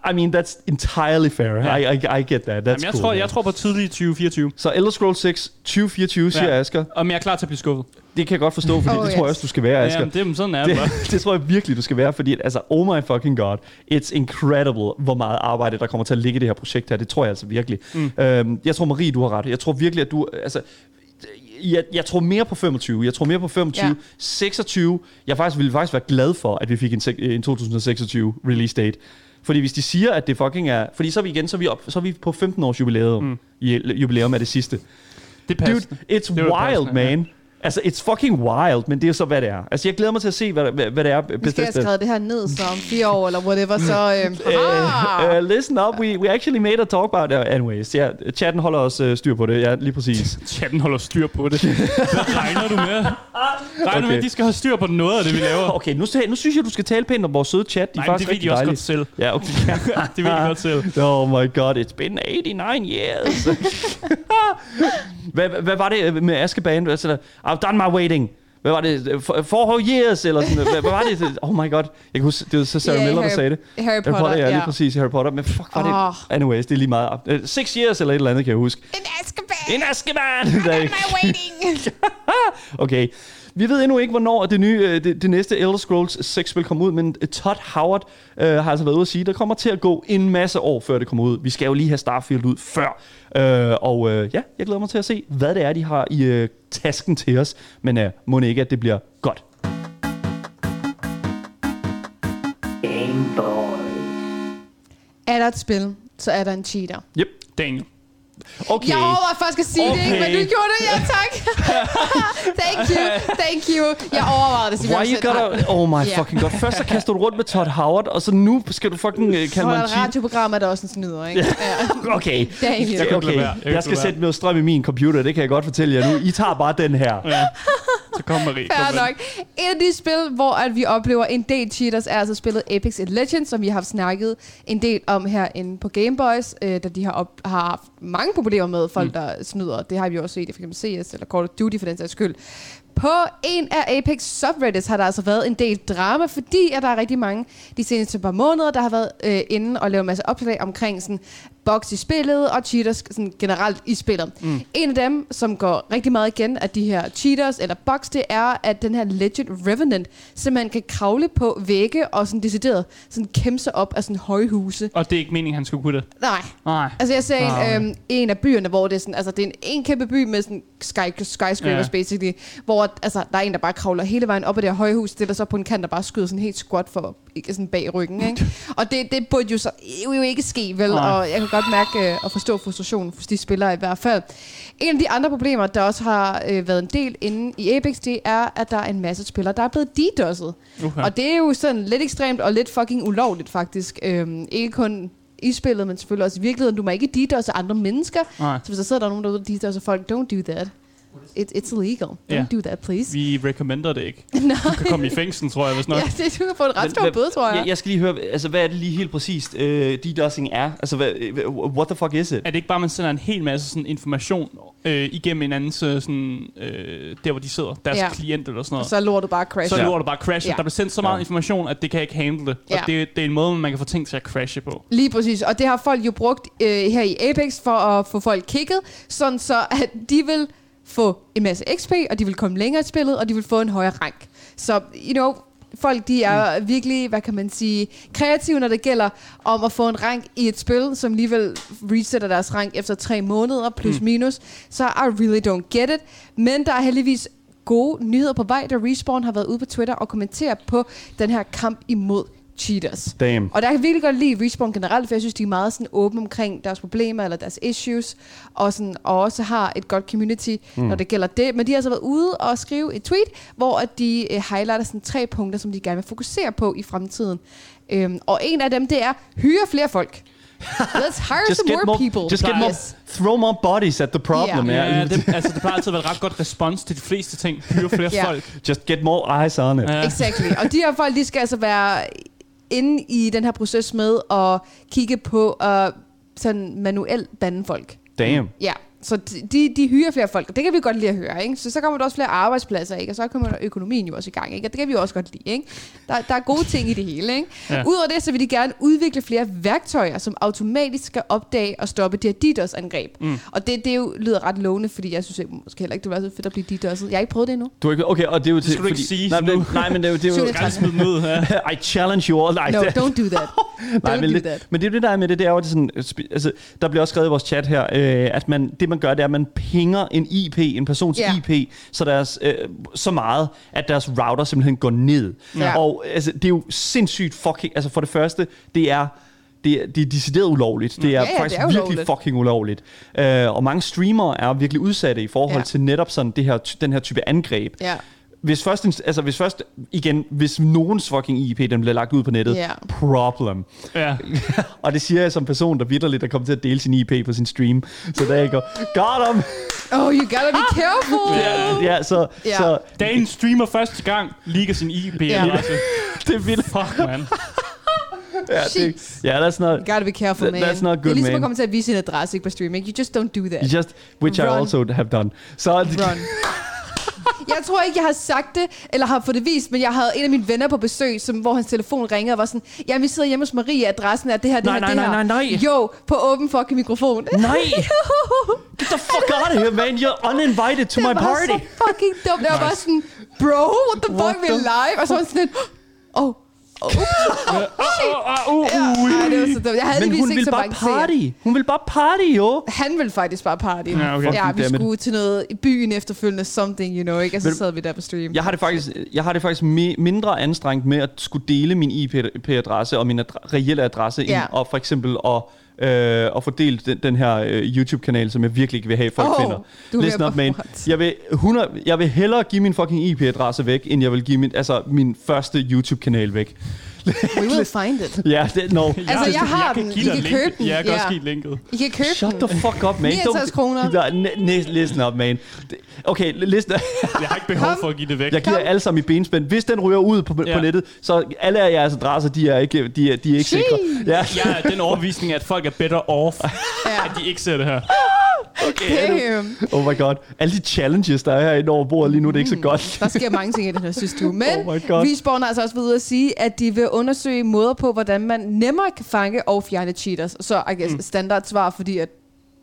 I- mean, that's entirely fair. Ja. I, I, I get that. That's Jamen, jeg, cool. tror, man. jeg tror på tidlig 2024. Så Elder Scrolls 6, 2024, siger Ja. Asger. Og men jeg er klar til at blive skuffet. Det kan jeg godt forstå, fordi Oh, det tror jeg yes. også, du skal være, Ja, Asger. jamen, det, sådan er det <laughs> Det, tror jeg virkelig, du skal være, fordi at, altså, oh my fucking god, it's incredible, hvor meget arbejde, der kommer til at ligge i det her projekt her. Det tror jeg altså virkelig. Mm. Øhm, jeg tror, Marie, du har ret. Jeg tror virkelig, at du, altså, jeg, jeg tror mere på 25. Jeg tror mere på 25. Ja. Ja. 26. Jeg faktisk ville faktisk være glad for, at vi fik en, en 2026 release date. Fordi hvis de siger, at det fucking er... Fordi så er vi igen, så er vi, op, så er vi på 15 års jubilæum. Mm. Jubilæum er det sidste. Det passer. Dude, it's Det wild, passende, ja. Altså, it's fucking wild, men det er så, hvad det er. Altså, jeg glæder mig til at se, hvad, hvad, hvad det er, Vi skal have Bethesda... skrevet det her ned, så om fire år, eller whatever, så... <laughs> Øh, ah! Uh, uh, listen up, we, we actually made a talk about it. Anyways, ja, chatten holder os uh, styr på det. Ja, lige præcis. <laughs> Chatten holder styr på det. Hvad regner du med? <laughs> Regner okay. med, at de skal have styr på noget af det, vi laver? Okay, nu, nu synes jeg, du skal tale pænt om vores søde chat. De er Nej, det faktisk ved rigtig de også dejlige. godt selv. Ja, okay. det ved de godt selv. Oh my god, it's been 89 years. hvad, hvad, hvad var det med Askebane? Altså, I've done my waiting. Hvad var det? For, four years, eller sådan hvad, hvad var det? Oh my god. Jeg kan huske, det var så Sarah Ja, Miller, der Harry- sagde det. Harry Potter, ja, lige ja. præcis, Harry Potter. Men fuck, var Åh. det? Anyways, det er lige meget. Uh, six years, eller et eller andet, kan jeg huske. En Azkaban! En Azkaban! Der- My <laughs> waiting! Okay. Vi ved endnu ikke, hvornår det, nye, øh, det, det næste Elder Scrolls 6-spil kommer ud, men øh, Todd Howard øh, har altså været ude at sige, at der kommer til at gå en masse år, før det kommer ud. Vi skal jo lige have Starfield ud før. Øh, og øh, ja, jeg glæder mig til at se, hvad det er, de har i øh, tasken til os. Men øh, må ikke, at det bliver godt. Game Boy. Er der et spil, så er der en cheater. Yep. Daniel. Okay. Jeg overvejede først at sige okay. det, ikke? men du Okay. gjorde det. Ja, tak. <laughs> thank you, thank you. Jeg overvejede det. Why you gotta... Oh my Ja. fucking god. Først så kaster du rundt med Todd Howard, og så nu skal du fucking uh, mig en et radioprogram er der også en snyder, ikke? <laughs> Okay. Jeg kan ikke okay. Jeg kan Jeg skal sætte noget strøm i min computer, det kan jeg godt fortælle jer nu. I tager bare den her. Ja. Så kom Marie. Kom Fair med. nok. Et af de spil, hvor at vi oplever en del cheaters, er altså spillet Apex Legends, som vi har snakket en del om herinde på Gameboys, øh, da de har, op, har haft mange problemer med folk, mm. der snyder. Det har vi også set i eksempel CS eller Call of Duty for den sags skyld. På en af Apex subreddits har der altså været en del drama, fordi at der er rigtig mange de seneste par måneder, der har været øh, inde og lavet en masse opslag omkring sådan, bugs i spillet og cheaters sådan generelt i spillet. Mm. En af dem, som går rigtig meget igen af de her cheaters eller bugs, det er, at den her Legend Revenant simpelthen kan kravle på vægge og sådan decideret sådan kæmpe sig op af sådan høje huse. Og det er ikke meningen, han skulle kunne det. Nej, Nej. Altså jeg ser Ah, en, øhm, en af byerne, hvor det er sådan, altså det er en, en kæmpe by med sådan sky, skyscrapers Ja. basically, hvor altså, der er en, der bare kravler hele vejen op ad det her høje hus, stiller sig på en kant, der bare skyder sådan helt squat for, sådan bag ryggen, <laughs> ikke? Og det, det burde jo så jo, ikke ske, vel? Nej. Og jeg kan godt mærke øh, og forstå frustrationen hos de spillere i hvert fald. En af de andre problemer, der også har øh, været en del inde i Apex, det er, at der er en masse spillere, der er blevet DDoS'et. Okay. Og det er jo sådan lidt ekstremt og lidt fucking ulovligt faktisk. Øhm, ikke kun i spillet, men selvfølgelig også i virkeligheden. Du må ikke DDoS'e andre mennesker. Nej. Så hvis der sidder der nogen derude, der DDoS'er folk, don't do that. It, it's illegal. Don't Ja. do that, please. Vi recommender det ikke. <laughs> Nej. Du kan komme i fængsel, tror jeg, hvis nok. Ja, det, du kan få en ret stor bøde, tror jeg. Jeg, jeg skal lige høre, altså hvad er det lige helt præcist, øh, DDoSing er? Altså, hvad, what the fuck is it? Er det ikke bare, at man sender en hel masse sådan, information øh, igennem en andens, øh, sådan, øh, der hvor de sidder, deres Ja. klient eller sådan Og noget. så er lortet bare crash. Så lortet bare crasher. Ja. Der bliver sendt så meget Ja. information, at det kan ikke handle det. Ja. Og det, det er en måde, man kan få ting til at crashe på. Lige præcis. Og det har folk jo brugt øh, her i Apex for at få folk kigget, sådan så at de vil få en masse XP, og de vil komme længere i spillet, og de vil få en højere rank. Så, you know, folk de er mm. virkelig, hvad kan man sige, kreative, når det gælder om at få en rank i et spil, som alligevel resetter deres rank efter tre måneder, plus mm. minus. Så I really don't get it. Men der er heldigvis gode nyheder på vej, da Respawn har været ude på Twitter og kommenteret på den her kamp imod cheaters. Damn. Og der kan jeg virkelig godt lide Respawn generelt, for jeg synes, de er meget sådan åbne omkring deres problemer eller deres issues, og, sådan, og også har et godt community, mm. når det gælder det. Men de har altså været ude og skrive et tweet, hvor at de øh, highlighter sådan tre punkter, som de gerne vil fokusere på i fremtiden. Øhm, og en af dem, det er, hyre flere folk. <laughs> Let's hire some more, people. just get more, Yes. throw more bodies at the problem. Ja. Yeah. Ja, det, altså, det plejer altid at være et ret godt respons til de fleste ting. Hyre flere Ja. folk. Just get more eyes on it. Ja. Exactly. Og de her folk, de skal altså være inde i den her proces med at kigge på at sådan manuelt bande folk. Damn. Ja, så de, de hyrer flere folk, og det kan vi godt lide at høre, ikke? Så så kommer der også flere arbejdspladser, ikke? Og så kommer der økonomien jo også i gang, ikke? Og det kan vi jo også godt lide, ikke? Der, der er gode ting i det hele, ikke? Ja. Udover det, så vil de gerne udvikle flere værktøjer, som automatisk skal opdage og stoppe de her DDoS-angreb. Mm. Og det, det jo lyder ret lovende, fordi jeg synes jeg, måske heller ikke, det var så fedt at blive DDoS'et. Jeg har ikke prøvet det endnu. Du ikke, okay, og det er jo til... skal du ikke sige nej, men, nu. det- nej, men det er jo... Det er jo ud? Ja. <laughs> I challenge you all. Nej, No, det- don't do that. <laughs> <laughs> Nej, men, det, men det er det, der er med det, det er jo det sådan, altså, der bliver også skrevet i vores chat her, øh, at man, det man gør, det er, at man pinger en IP, en persons Ja. IP, så, deres, øh, så meget, at deres router simpelthen går ned. Ja. Og altså, det er jo sindssygt fucking, altså for det første, det er, det er, det er decideret ulovligt. Det er Ja, ja, det faktisk er virkelig fucking ulovligt. Øh, og mange streamere er virkelig udsatte i forhold Ja. til netop sådan det her, den her type angreb. Ja. Hvis først, altså hvis først, igen, hvis nogens fucking IP, den bliver lagt ud på nettet, Ja. problem. ja. <laughs> Og det siger jeg som person, der vidderligt er kommet til at dele sin IP på sin stream. Så der jeg går, got him! Oh, you gotta be careful! Ja, ja så, Ja. så Dagen streamer første gang, ligger sin IP-adresse. <laughs> det er vildt. Fuck, man. Ja, det, ja, that's not, You gotta be careful, man. that's not det good, er ligesom man. at komme til at vise sin adresse ikke på stream, ikke? You just don't do that. you just, which I Run. also have done. Så, Run. <laughs> Jeg tror ikke, jeg har sagt det, eller har fået det vist, men jeg havde en af mine venner på besøg, som, hvor hans telefon ringer og var sådan, ja, vi sidder hjemme hos Marie, adressen er det her, det Nej, her, nej, det nej, her. nej, nej. Jo, på åben fucking mikrofon. <laughs> Nej! Get the fuck out of here, man. You're uninvited to my det var party. så fucking dumt. Jeg var bare sådan, bro, what the fuck, er the- live. Og så var sådan lidt, oh, oh, ja, ej, det var så dumt. Jeg havde Men hun ikke vil så bare party. Hun vil bare party, jo. Han ville faktisk bare party. Ja, okay. ja vi skulle til noget i byen efterfølgende, something, you know, ikke? Og så sad vi der på stream. Jeg har det faktisk, jeg har det faktisk mi- mindre anstrengt med at skulle dele min IP-adresse og min adre- reelle adresse Ja. ind, og for eksempel at, øh, få delt den, den her øh, YouTube-kanal, som jeg virkelig ikke vil have, folk Åh, finder. du Listen up, man. Jeg vil, 100, jeg vil hellere give min fucking IP-adresse væk, end jeg vil give min, altså, min første YouTube-kanal væk. We will find it. Ja, det, no. Altså, jeg har den. I kan link. købe den. Ja, jeg kan også Ja. give linket. I kan købe Shut den. the fuck up, man. 69 kroner. N- listen up, man. Okay, listen. Jeg har ikke behov Kom. for at give det væk. Jeg giver jer alle sammen i benspænd. Hvis den ryger ud på, Ja. på nettet, så alle af jeres adresser, de er ikke, de er, de er ikke Sheesh. sikre. Ja. Jeg er den overbevisning, at folk er better off, <laughs> Ja. at de ikke ser det her. Damn. Oh my god. Alle de challenges, der er herinde over bordet lige nu, det er ikke så godt. Der sker mange ting i den her sidste uge. Men <laughs> Oh. Respawn har altså også været ude at sige, at de vil undersøge måder på, hvordan man nemmere kan fange og fjerne cheaters. Så I guess, mm. standard svar, fordi at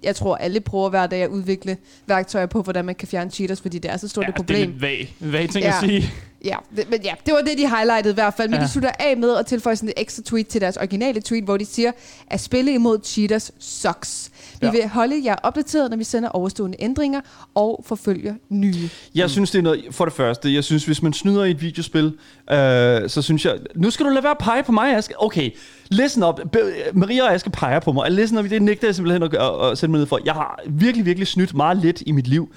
jeg tror, alle prøver hver dag at udvikle værktøjer på, hvordan man kan fjerne cheaters, fordi det er så stort et det er problem. lidt vag, vag ting Ja. at sige. Ja, det, men ja, det var det, de highlightede i hvert fald. Men ja. Ja. de slutter af med at tilføje sådan et ekstra tweet til deres originale tweet, hvor de siger, at spille imod cheaters sucks. Vi Ja. vil holde jer opdateret, når vi sender overstående ændringer og forfølger nye. Jeg synes, det er noget... For det første, jeg synes, hvis man snyder i et videospil, øh, så synes jeg... Nu skal du lade være at pege på mig, Aske. Okay, listen up. Be- Maria og Aske peger på mig. Listen up, det nægter jeg simpelthen at, at, at sætte mig ned for. Jeg har virkelig, virkelig snydt meget lidt i mit liv.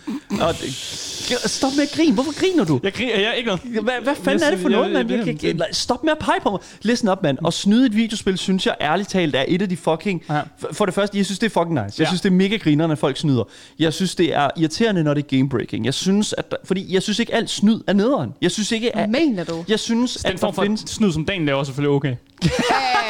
Og, stop med at grine. Hvorfor griner du? Jeg griner, jeg er ikke noget. Hvad, hvad fanden Jeg er det for synes- noget, jeg- mand? Jeg, jeg- jeg, jeg, stop med at pege på mig. Listen up, mand. Og snyde et videospil, synes jeg ærligt talt er et af de fucking... For det første, jeg synes, det er fucking nice. Jeg Ja. synes, det er mega griner, når folk snyder. Jeg synes, det er irriterende, når det er gamebreaking. Jeg synes, at der, fordi jeg synes ikke, alt snyd er nederen. Jeg synes ikke, Hvad at... mener du? Jeg synes, Den at form der for findes... snyd, som dagen laver, er selvfølgelig okay. <laughs> Ja,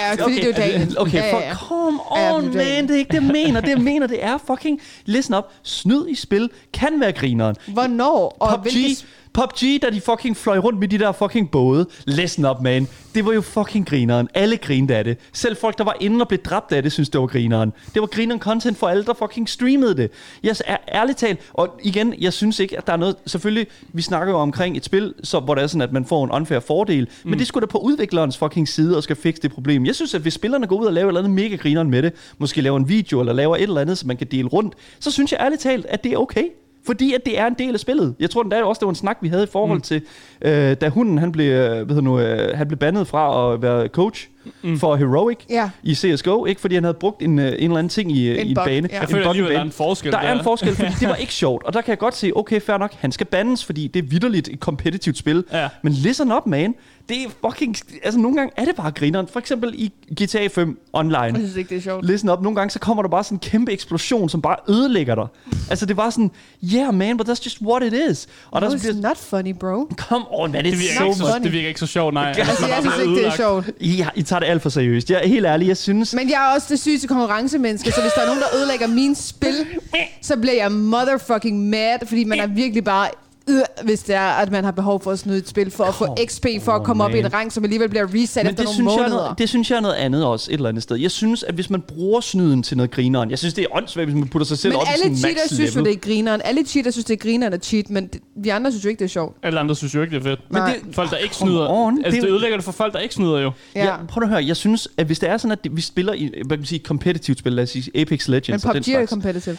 ja, ja, fordi <laughs> det er jo dagen. Okay, ja, for, ja, ja. come Ja, on, dagen. man. Det er ikke det, jeg mener. Det, jeg <laughs> mener, det er fucking... Listen up. Snyd i spil kan være grineren. Hvornår? Og PUBG, hvilke... PUBG, da de fucking fløj rundt med de der fucking både. Listen up, man. Det var jo fucking grineren. Alle grinede af det. Selv folk, der var inde og blev dræbt af det, synes det var grineren. Det var grineren content for alle, der fucking streamede det. Jeg er ærligt talt, og igen, jeg synes ikke, at der er noget... Selvfølgelig, vi snakker jo omkring et spil, så, hvor det er sådan, at man får en unfair fordel. Mm. Men det skulle da på udviklerens fucking side og skal fikse det problem. Jeg synes, at hvis spillerne går ud og laver et eller andet mega grineren med det, måske laver en video eller laver et eller andet, som man kan dele rundt, så synes jeg ærligt talt, at det er okay. Fordi at det er en del af spillet. Jeg tror, der også det var en snak, vi havde i forhold mm. til, øh, da hunden han blev, øh, hvad hedder nu, øh, han blev bandet fra at være coach mm. for Heroic Ja. i CSGO. Ikke fordi han havde brugt en, øh, en eller anden ting i, En i en bug, bane. ja. Jeg En føler der er en forskel. Der er en forskel, fordi <laughs> det var ikke sjovt. Og der kan jeg godt se, okay, fair nok, han skal bandes, fordi det er vidderligt et competitivt spil. Ja. Men listen up, man. Det er fucking... Altså, nogle gange er det bare grineren. For eksempel i GTA 5 Online. Jeg synes ikke, det er sjovt. Listen op, nogle gange så kommer der bare sådan en kæmpe eksplosion, som bare ødelægger dig. Altså det var sådan, yeah man, but that's just what it is. Og No, der it's not funny, bro. come on man, Det it's virker, so ikke så, much. det virker ikke så sjovt, nej. <laughs> Altså, jeg synes ikke, det er sjovt. I, I tager det alt for seriøst. Jeg er helt ærlig, jeg synes... Men jeg er også det sygeste konkurrencemenneske, så hvis der er nogen, der ødelægger min spil, <laughs> så bliver jeg motherfucking mad, fordi man er <laughs> virkelig bare øh, hvis det er, at man har behov for at snyde et spil, for at få XP, for at komme op i en rang, som alligevel bliver reset Men efter det nogle synes, jeg er måneder. noget, det synes jeg er noget andet også et eller andet sted. Jeg synes, at hvis man bruger snyden til noget grineren, jeg synes, det er åndssvagt, hvis man putter sig selv Men op i alle sådan cheater max synes jo, det er grineren. Alle cheater synes, det er grineren at cheat, men de andre synes jo ikke, det er sjovt. Alle andre synes jo ikke, det er fedt. Men det, Folk, der ikke snyder. on, altså, det det ødelægger det for folk, der ikke snyder jo. Ja. Ja, prøv at høre, jeg synes, at hvis det er sådan, at vi spiller i, hvad kan man sige, competitive spil, lad os sige Apex Men Legends og den PUBG er slags. competitive.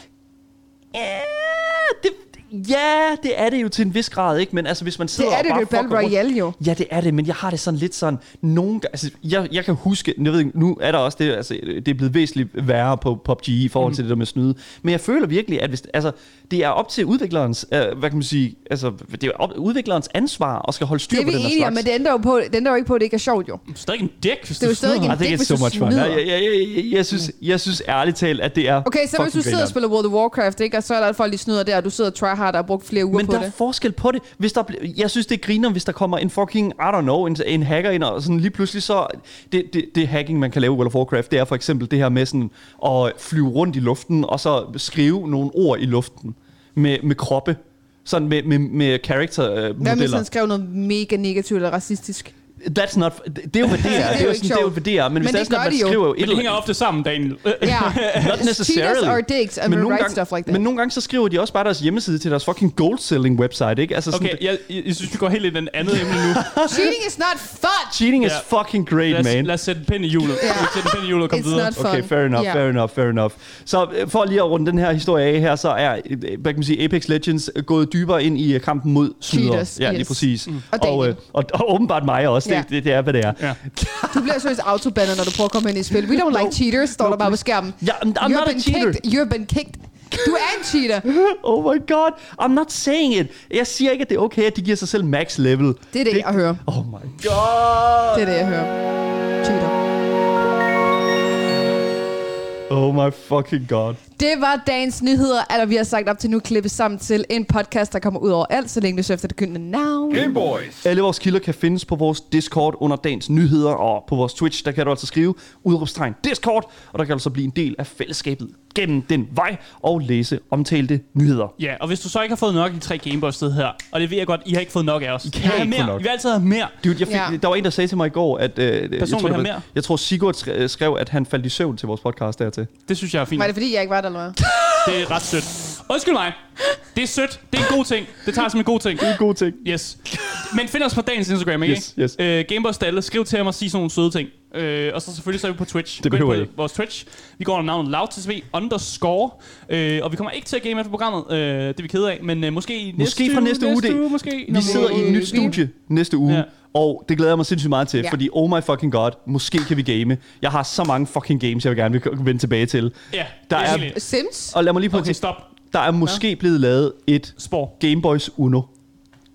Det, ja, det er det jo til en vis grad, ikke? Men altså, hvis man sidder Det er og det, bare det er rundt- Royale jo. Ja, det er det, men jeg har det sådan lidt sådan, nogle gange, altså, jeg, jeg kan huske, jeg ved ikke, nu er der også det, altså, det er blevet væsentligt værre på PUBG i forhold Mhm. til det der med snyde, men jeg føler virkelig, at hvis, altså, det er op til udviklerens, øh, hvad kan man sige, altså, det er op, udviklerens ansvar at skal holde styr Det er på vi den her enige om, slags. men det ændrer jo, på, det ændrer jo ikke på, at det ikke er sjovt jo. Er stadig en dæk, hvis Det er du jo stadig snyder. en it's hvis so du much fun. snyder. Jeg, jeg, jeg, jeg, jeg, synes, jeg synes ærligt talt, at det er Okay, så hvis du sidder og spiller World of Warcraft, ikke, og så er der folk, de snyder der, og du sidder og tryhard og har brugt flere uger Men på der det. er forskel på det. Hvis der, jeg synes, det griner, hvis der kommer en fucking, I don't know, en, en hacker ind, og sådan lige pludselig så... Det, det, det hacking, man kan lave i World of Warcraft, det er for eksempel det her med sådan at flyve rundt i luften, og så skrive nogle ord i luften med, med kroppe. Sådan med, med, med Hvad character-modeller. hvis han skrev noget mega negativt eller racistisk? That's not... Det er jo, hvad <laughs> det er. det er jo, ikke sådan, det er jo, hvad det er. Men, hvis Men det er sådan, at man de jo. skriver jo et Men det hænger ofte sammen, Daniel. Øh, Ja. <laughs> Not necessarily. Cheaters are dicks, and we nogle write gange, stuff like that. Men nogle gange så skriver de også bare deres hjemmeside til deres fucking gold-selling website, ikke? Altså sådan, Okay, jeg, jeg, synes, vi går helt ind i den andet emne nu. <laughs> Cheating is not fun! cheating is fucking great, Lad os, man. lad os sætte en pind i hjulet. Ja. Lad os sætte en pind i hjulet og komme videre. Okay, fair enough, fair enough, fair enough. Så øh, for lige at runde den her historie af her, så er øh, hvad kan man sige, Apex Legends gået dybere ind i øh, kampen mod. Cheaters, Ja, lige præcis. Og og, øh, og, og åbenbart mig også. Ja. Det, det, det er, hvad det er. Ja. Du bliver seriøst autobandet, når du prøver at komme ind i spil. We don't like cheaters, står der bare på skærmen. Ja, I'm, I'm You've not a been cheater. kicked. You've been kicked. Du er en cheater. <laughs> Oh my god, I'm not saying it. Jeg siger ikke, at det er okay, at de giver sig selv max level. Det er det, jeg hører. Oh my god. Det er det, jeg hører. Oh my fucking god. Det var dagens nyheder, eller vi har sagt op til nu klippet sammen til en podcast, der kommer ud over alt, så længe du søger efter det gyldne navn. Alle vores kilder kan findes på vores Discord under dagens nyheder, og på vores Twitch, der kan du altså skrive udråbstegn Discord, og der kan du så blive en del af fællesskabet gennem den vej og læse omtalte nyheder. Ja, og hvis du så ikke har fået nok de tre Gameboys sted her, og det ved jeg godt, I har ikke fået nok af os. I kan have ikke få mere. nok. I vil altid have mere. Dude, jeg fik, Ja. Der var en, der sagde til mig i går, at... Øh, jeg, vil tror, have det var, mere. jeg tror, Sigurd skre- skrev, at han faldt i søvn til vores podcast dertil. Det synes jeg er fint. Var det fordi, jeg ikke var der, eller hvad? <laughs> Det er ret sødt. Undskyld mig. Det er sødt. Det er en god ting. Det tager jeg som en god ting. Det er en god ting. Yes. Men find os på dagens Instagram, ikke? Yes, yes. Øh, Gameboys Stalle. Skriv til ham og sig sådan nogle søde ting. Øh, og så selvfølgelig så er vi på Twitch. Det behøver på ikke. Vores Twitch. Vi går under navnet LoudTSV underscore. Øh, og vi kommer ikke til at game efter programmet. Øh, det er vi kede af. Men øh, måske i Måske fra næste uge, det- måske. Vi sidder i et nyt studie næste uge, Ja. ja. og det glæder jeg mig sindssygt meget til, Ja. ja. fordi oh my fucking god, måske kan vi game. Jeg har så mange fucking games, jeg vil gerne vil vende tilbage til. Ja, Der er- Sims? Og lad mig lige prøve Okay, at stop. Der er måske blevet lavet et Spor. Game Boys Uno.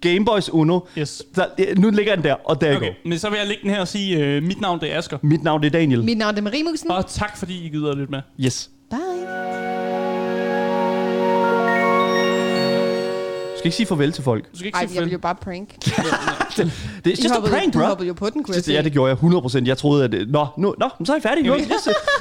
Game Boys Uno. Yes. Der, nu ligger den der, og der Okay, går. men så vil jeg lægge den her og sige, øh, mit navn det er Asger. Mit navn det er Daniel. Mit navn er Marie Musen. Og tak fordi I gider lidt med. Yes. Bye. Skal ikke sige farvel til folk. Du skal ikke Ej, sige jeg vil jo bare prank. <laughs> Det er I just a hoppede- prank, Du bro. hoppede jo på den, kunne jeg Det, ja, det gjorde jeg 100%. Jeg troede, at... Nå, nu, nå så er I færdige. Nu, yes.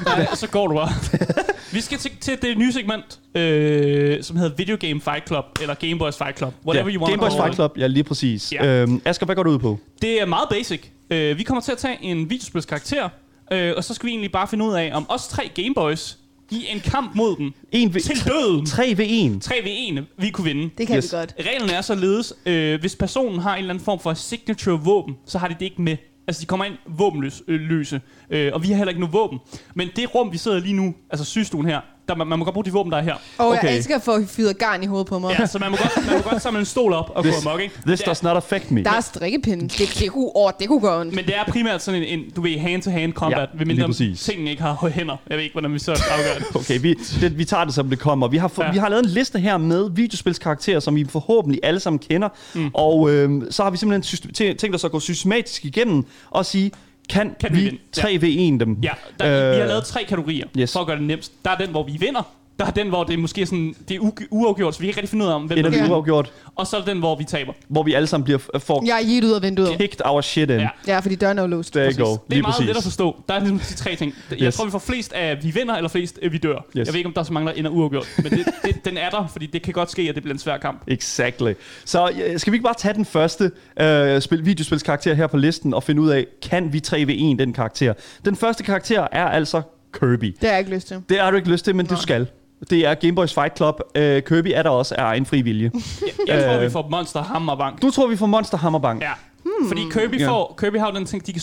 Nej, så går du bare. <laughs> Vi skal til, til det nye segment, øh, som hedder Video Game Fight Club, eller Game Boys Fight Club. Whatever you want Game Boys Fight Club, ja, lige præcis. Ja. Øhm, Asger, hvad går du ud på? Det er meget basic. Øh, vi kommer til at tage en videospilskarakter, øh, og så skal vi egentlig bare finde ud af, om os tre Game Boys i en kamp mod dem, En v- til døden, 3 ved 1. 3 v 1, vi kunne vinde. Det kan Yes. vi godt. Reglen er således, øh, hvis personen har en eller anden form for signature våben, så har de det ikke med. Altså, de kommer ind våbenløse, øh, løse, øh, og vi har heller ikke noget våben. Men det rum, vi sidder lige nu, altså sygestuen her, der, man, man må godt bruge de våben, der er her. Og jeg Okay. elsker at få fyret garn i hovedet på mig. Ja, så man må godt, man må godt samle en stol op og gå This, amok, ikke? this does not affect me. Der er strikkepinde. Det, det, kunne, åh, det kunne gå ondt. Men det er primært sådan en, en du ved, hand-to-hand combat, Ja, ved mindre tingene ikke har <laughs> hænder. Jeg ved ikke, hvordan vi så afgør det. Okay, vi, det, vi tager det, som det kommer. Vi har, få, Ja. vi har lavet en liste her med videospilskarakterer, som vi forhåbentlig alle sammen kender. Mm. Og øhm, så har vi simpelthen tænkt os at gå systematisk igennem og sige, kan, Kan vi vi vinde? 3 ved 1 dem? Ja, der, øh, vi har Øh, lavet tre kategorier, yes. for at gøre det nemt. Der er den, hvor vi vinder. Der er den, hvor det er måske sådan, det er u- uafgjort, så vi kan ikke rigtig finde ud af, om hvem Et af der de Ja. uafgjort, Og så er der den, hvor vi taber. hvor vi alle sammen bliver f- får Jeg er givet ud af vinduet. kicked our shit in. Ja. Ja, fordi døren er jo låst. There you Præcis. go. Det er Lige meget præcis. let at forstå. Der er ligesom de tre ting. Jeg Yes. tror, vi får flest af, vi vinder, eller flest af, vi dør. Yes. Jeg ved ikke, om der er så mange, der ender uafgjort. Men det, det, den er der, fordi det kan godt ske, at det bliver en svær kamp. Exactly. Så øh, skal vi ikke bare tage den første øh, spil, videospilskarakter her på listen og finde ud af, kan vi 3 ved 1 den karakter? Den første karakter er altså Kirby. Det har jeg ikke lyst til. Det har du ikke lyst til, men Nej. du skal. Det er Game Boys Fight Club. Øh, Kirby er der også af egen fri vilje. <laughs> Jeg, jeg tror, Øh. vi får Monster Hammer Bank. Du tror, vi får Monster Hammerbank. Ja. Hmm. Fordi Kirby, får, Kirby har jo den ting, de kan...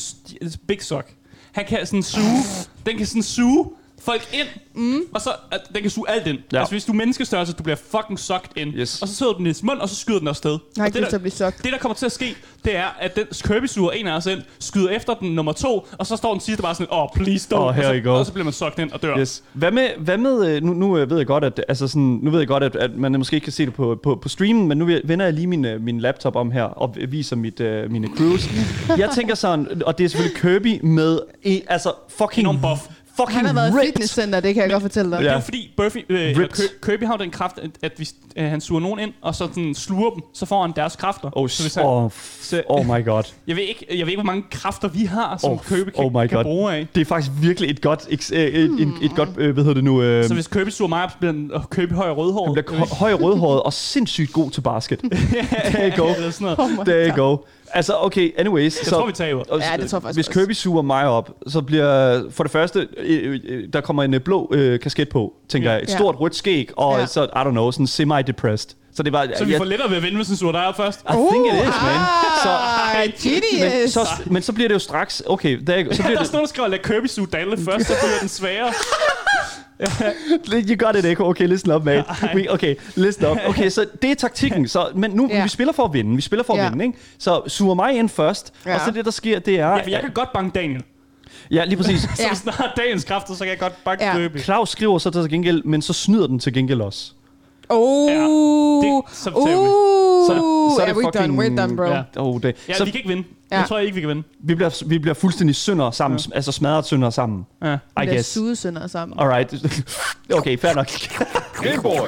Big Sock. Han kan sådan suge... Den kan sådan suge folk ind, mm. og så at den kan suge alt ind. Ja. Altså hvis du er menneskestørrelse, du bliver fucking sucked ind. Yes. Og så sidder den i mund, og så skyder den afsted. Og ikke det, der, blive sucked. det, der kommer til at ske, det er, at den Kirby suger en af os ind, skyder efter den nummer to, og så står den sidste bare sådan, åh, oh, please don't. Oh, og, så, og så bliver man sucked ind og dør. Yes. Hvad med, hvad med øh, nu, nu øh, ved jeg godt, at, altså sådan, nu ved jeg godt, at, at man måske ikke kan se det på, på, på streamen, men nu vender jeg lige min, øh, min laptop om her og viser mit, uh, mine crews. jeg tænker sådan, og det er selvfølgelig Kirby med, altså fucking Enorm buff. Fucking Han har været i ripped. fitnesscenter, det kan jeg godt fortælle dig. Men det er Ja. jo fordi, Burfy, øh, Ripped. Kir- Kirby har jo den kraft, at, at hvis øh, han suger nogen ind, og så sådan sluger dem, så får han deres kræfter. Oh, så hvis han, oh, så, oh my god. <laughs> jeg, ved ikke, jeg ved ikke, hvor mange kræfter vi har, som Oh, Kirby kan, oh my kan God. bruge af. Det er faktisk virkelig et godt, eks- øh, et, et, et godt øh, hvad hedder det nu, øh, Så hvis Kirby suger mig op, så bliver han, og Kirby høj og han rødhåret. bliver høj rødhåret og sindssygt god til basket. <laughs> There you go. Oh There you go. Altså, okay, anyways. Jeg tror, vi taber. og Ja, det tror jeg faktisk Hvis. Kirby suger mig op, så bliver for det første, øh, øh, der kommer en øh, blå øh, kasket på, tænker Ja. jeg. Et stort rødt skæg, og Ja. så, I don't know, sådan semi-depressed. Så det var... Så vi jeg, får lettere ved at vinde, hvis han suger dig op først. I think it is, man. Så, Ah, men, genius. så, men så bliver det jo straks... Okay, der, så <laughs> Der bliver er det, sådan nogen, der skriver, lad Kirby suge Dalle først, så bliver den sværere. <laughs> <laughs> You got it, Echo. Okay, listen up, mate. We, okay, listen up. <laughs> Okay, så det er taktikken. Så, men nu, Ja. vi spiller for at vinde. Vi spiller for at Ja. vinde, ikke? Så suger mig ind først, Ja. og så det, der sker, det er... Ja, for jeg kan godt banke Daniel. Ja, lige præcis. <laughs> Så Ja. har dagens kræfter, så kan jeg godt banke Ja. Kirby. Claus skriver så til gengæld, men så snyder den til gengæld også. Oh. Ja, det- så. Uh. Så er det- yeah, we're done, fucking- we're done, bro. Ja. Oh, det. Ja, så vi kan ikke vinde. Ja. Jeg tror ikke, vi kan vinde. vi, bliver, vi bliver fuldstændig synder sammen, ja. altså smadret synder sammen, Ja. I Vi bliver guess. sudesønder sammen. Alright. <laughs> Okay, fair nok.